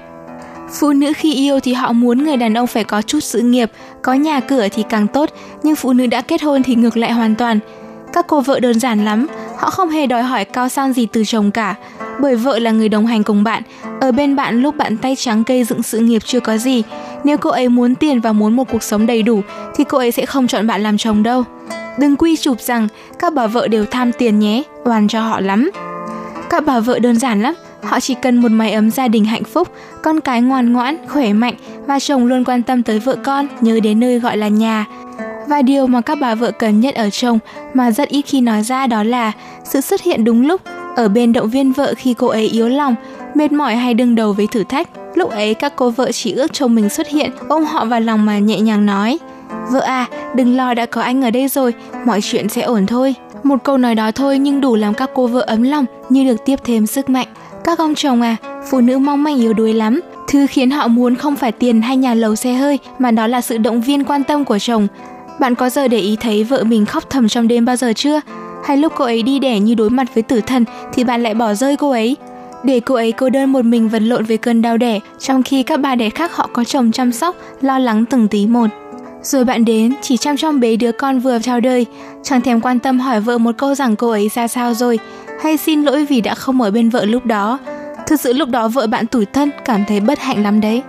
Phụ nữ khi yêu thì họ muốn người đàn ông phải có chút sự nghiệp, có nhà cửa thì càng tốt, nhưng phụ nữ đã kết hôn thì ngược lại hoàn toàn. Các cô vợ đơn giản lắm, họ không hề đòi hỏi cao sang gì từ chồng cả, bởi vợ là người đồng hành cùng bạn, ở bên bạn lúc bạn tay trắng cây dựng sự nghiệp chưa có gì. Nếu cô ấy muốn tiền và muốn một cuộc sống đầy đủ thì cô ấy sẽ không chọn bạn làm chồng đâu. Đừng quy chụp rằng các bà vợ đều tham tiền nhé, oan cho họ lắm. Các bà vợ đơn giản lắm, họ chỉ cần một mái ấm gia đình hạnh phúc, con cái ngoan ngoãn, khỏe mạnh và chồng luôn quan tâm tới vợ con, nhớ đến nơi gọi là nhà. Và điều mà các bà vợ cần nhất ở chồng mà rất ít khi nói ra đó là sự xuất hiện đúng lúc, ở bên động viên vợ khi cô ấy yếu lòng, mệt mỏi hay đương đầu với thử thách. Lúc ấy các cô vợ chỉ ước chồng mình xuất hiện, ôm họ vào lòng mà nhẹ nhàng nói – Vợ à, đừng lo đã có anh ở đây rồi, mọi chuyện sẽ ổn thôi. Một câu nói đó thôi nhưng đủ làm các cô vợ ấm lòng như được tiếp thêm sức mạnh. Các ông chồng à, phụ nữ mong manh yếu đuối lắm. Thứ khiến họ muốn không phải tiền hay nhà lầu xe hơi mà đó là sự động viên quan tâm của chồng. Bạn có giờ để ý thấy vợ mình khóc thầm trong đêm bao giờ chưa? Hay lúc cô ấy đi đẻ như đối mặt với tử thần thì bạn lại bỏ rơi cô ấy? để cô ấy cô đơn một mình vật lộn với cơn đau đẻ, trong khi các bà đẻ khác họ có chồng chăm sóc, lo lắng từng tí một. Rồi bạn đến, chỉ chăm trong bế đứa con vừa chào đời, chẳng thèm quan tâm hỏi vợ một câu rằng cô ấy ra sao rồi, hay xin lỗi vì đã không ở bên vợ lúc đó. Thực sự lúc đó vợ bạn tủi thân, cảm thấy bất hạnh lắm đấy.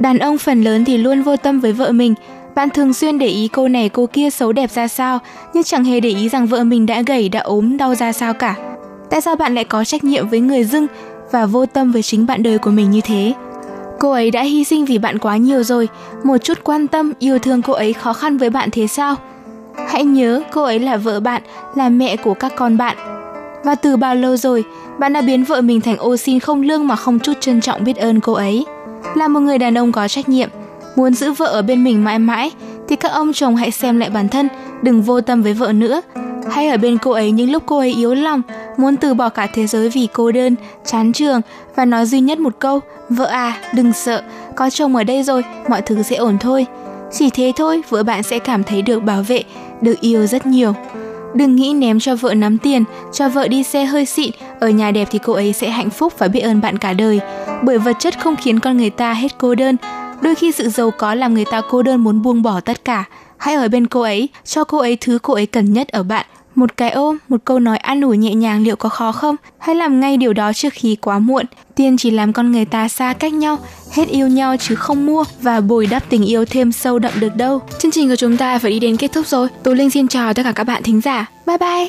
Đàn ông phần lớn thì luôn vô tâm với vợ mình, bạn thường xuyên để ý cô này cô kia xấu đẹp ra sao, nhưng chẳng hề để ý rằng vợ mình đã gầy, đã ốm, đau ra sao cả. Tại sao bạn lại có trách nhiệm với người dưng và vô tâm với chính bạn đời của mình như thế? Cô ấy đã hy sinh vì bạn quá nhiều rồi, một chút quan tâm, yêu thương cô ấy khó khăn với bạn thế sao? Hãy nhớ cô ấy là vợ bạn, là mẹ của các con bạn. Và từ bao lâu rồi, bạn đã biến vợ mình thành ô xin không lương mà không chút trân trọng biết ơn cô ấy. Là một người đàn ông có trách nhiệm, muốn giữ vợ ở bên mình mãi mãi, thì các ông chồng hãy xem lại bản thân, đừng vô tâm với vợ nữa. Hãy ở bên cô ấy những lúc cô ấy yếu lòng, muốn từ bỏ cả thế giới vì cô đơn, chán trường và nói duy nhất một câu, vợ à, đừng sợ, có chồng ở đây rồi, mọi thứ sẽ ổn thôi. Chỉ thế thôi, vợ bạn sẽ cảm thấy được bảo vệ, được yêu rất nhiều. Đừng nghĩ ném cho vợ nắm tiền, cho vợ đi xe hơi xịn, ở nhà đẹp thì cô ấy sẽ hạnh phúc và biết ơn bạn cả đời. Bởi vật chất không khiến con người ta hết cô đơn, Đôi khi sự giàu có làm người ta cô đơn muốn buông bỏ tất cả. Hãy ở bên cô ấy, cho cô ấy thứ cô ấy cần nhất ở bạn. Một cái ôm, một câu nói an ủi nhẹ nhàng liệu có khó không? Hãy làm ngay điều đó trước khi quá muộn. Tiền chỉ làm con người ta xa cách nhau, hết yêu nhau chứ không mua và bồi đắp tình yêu thêm sâu đậm được đâu. Chương trình của chúng ta phải đi đến kết thúc rồi. Tú Linh xin chào tất cả các bạn thính giả. Bye bye!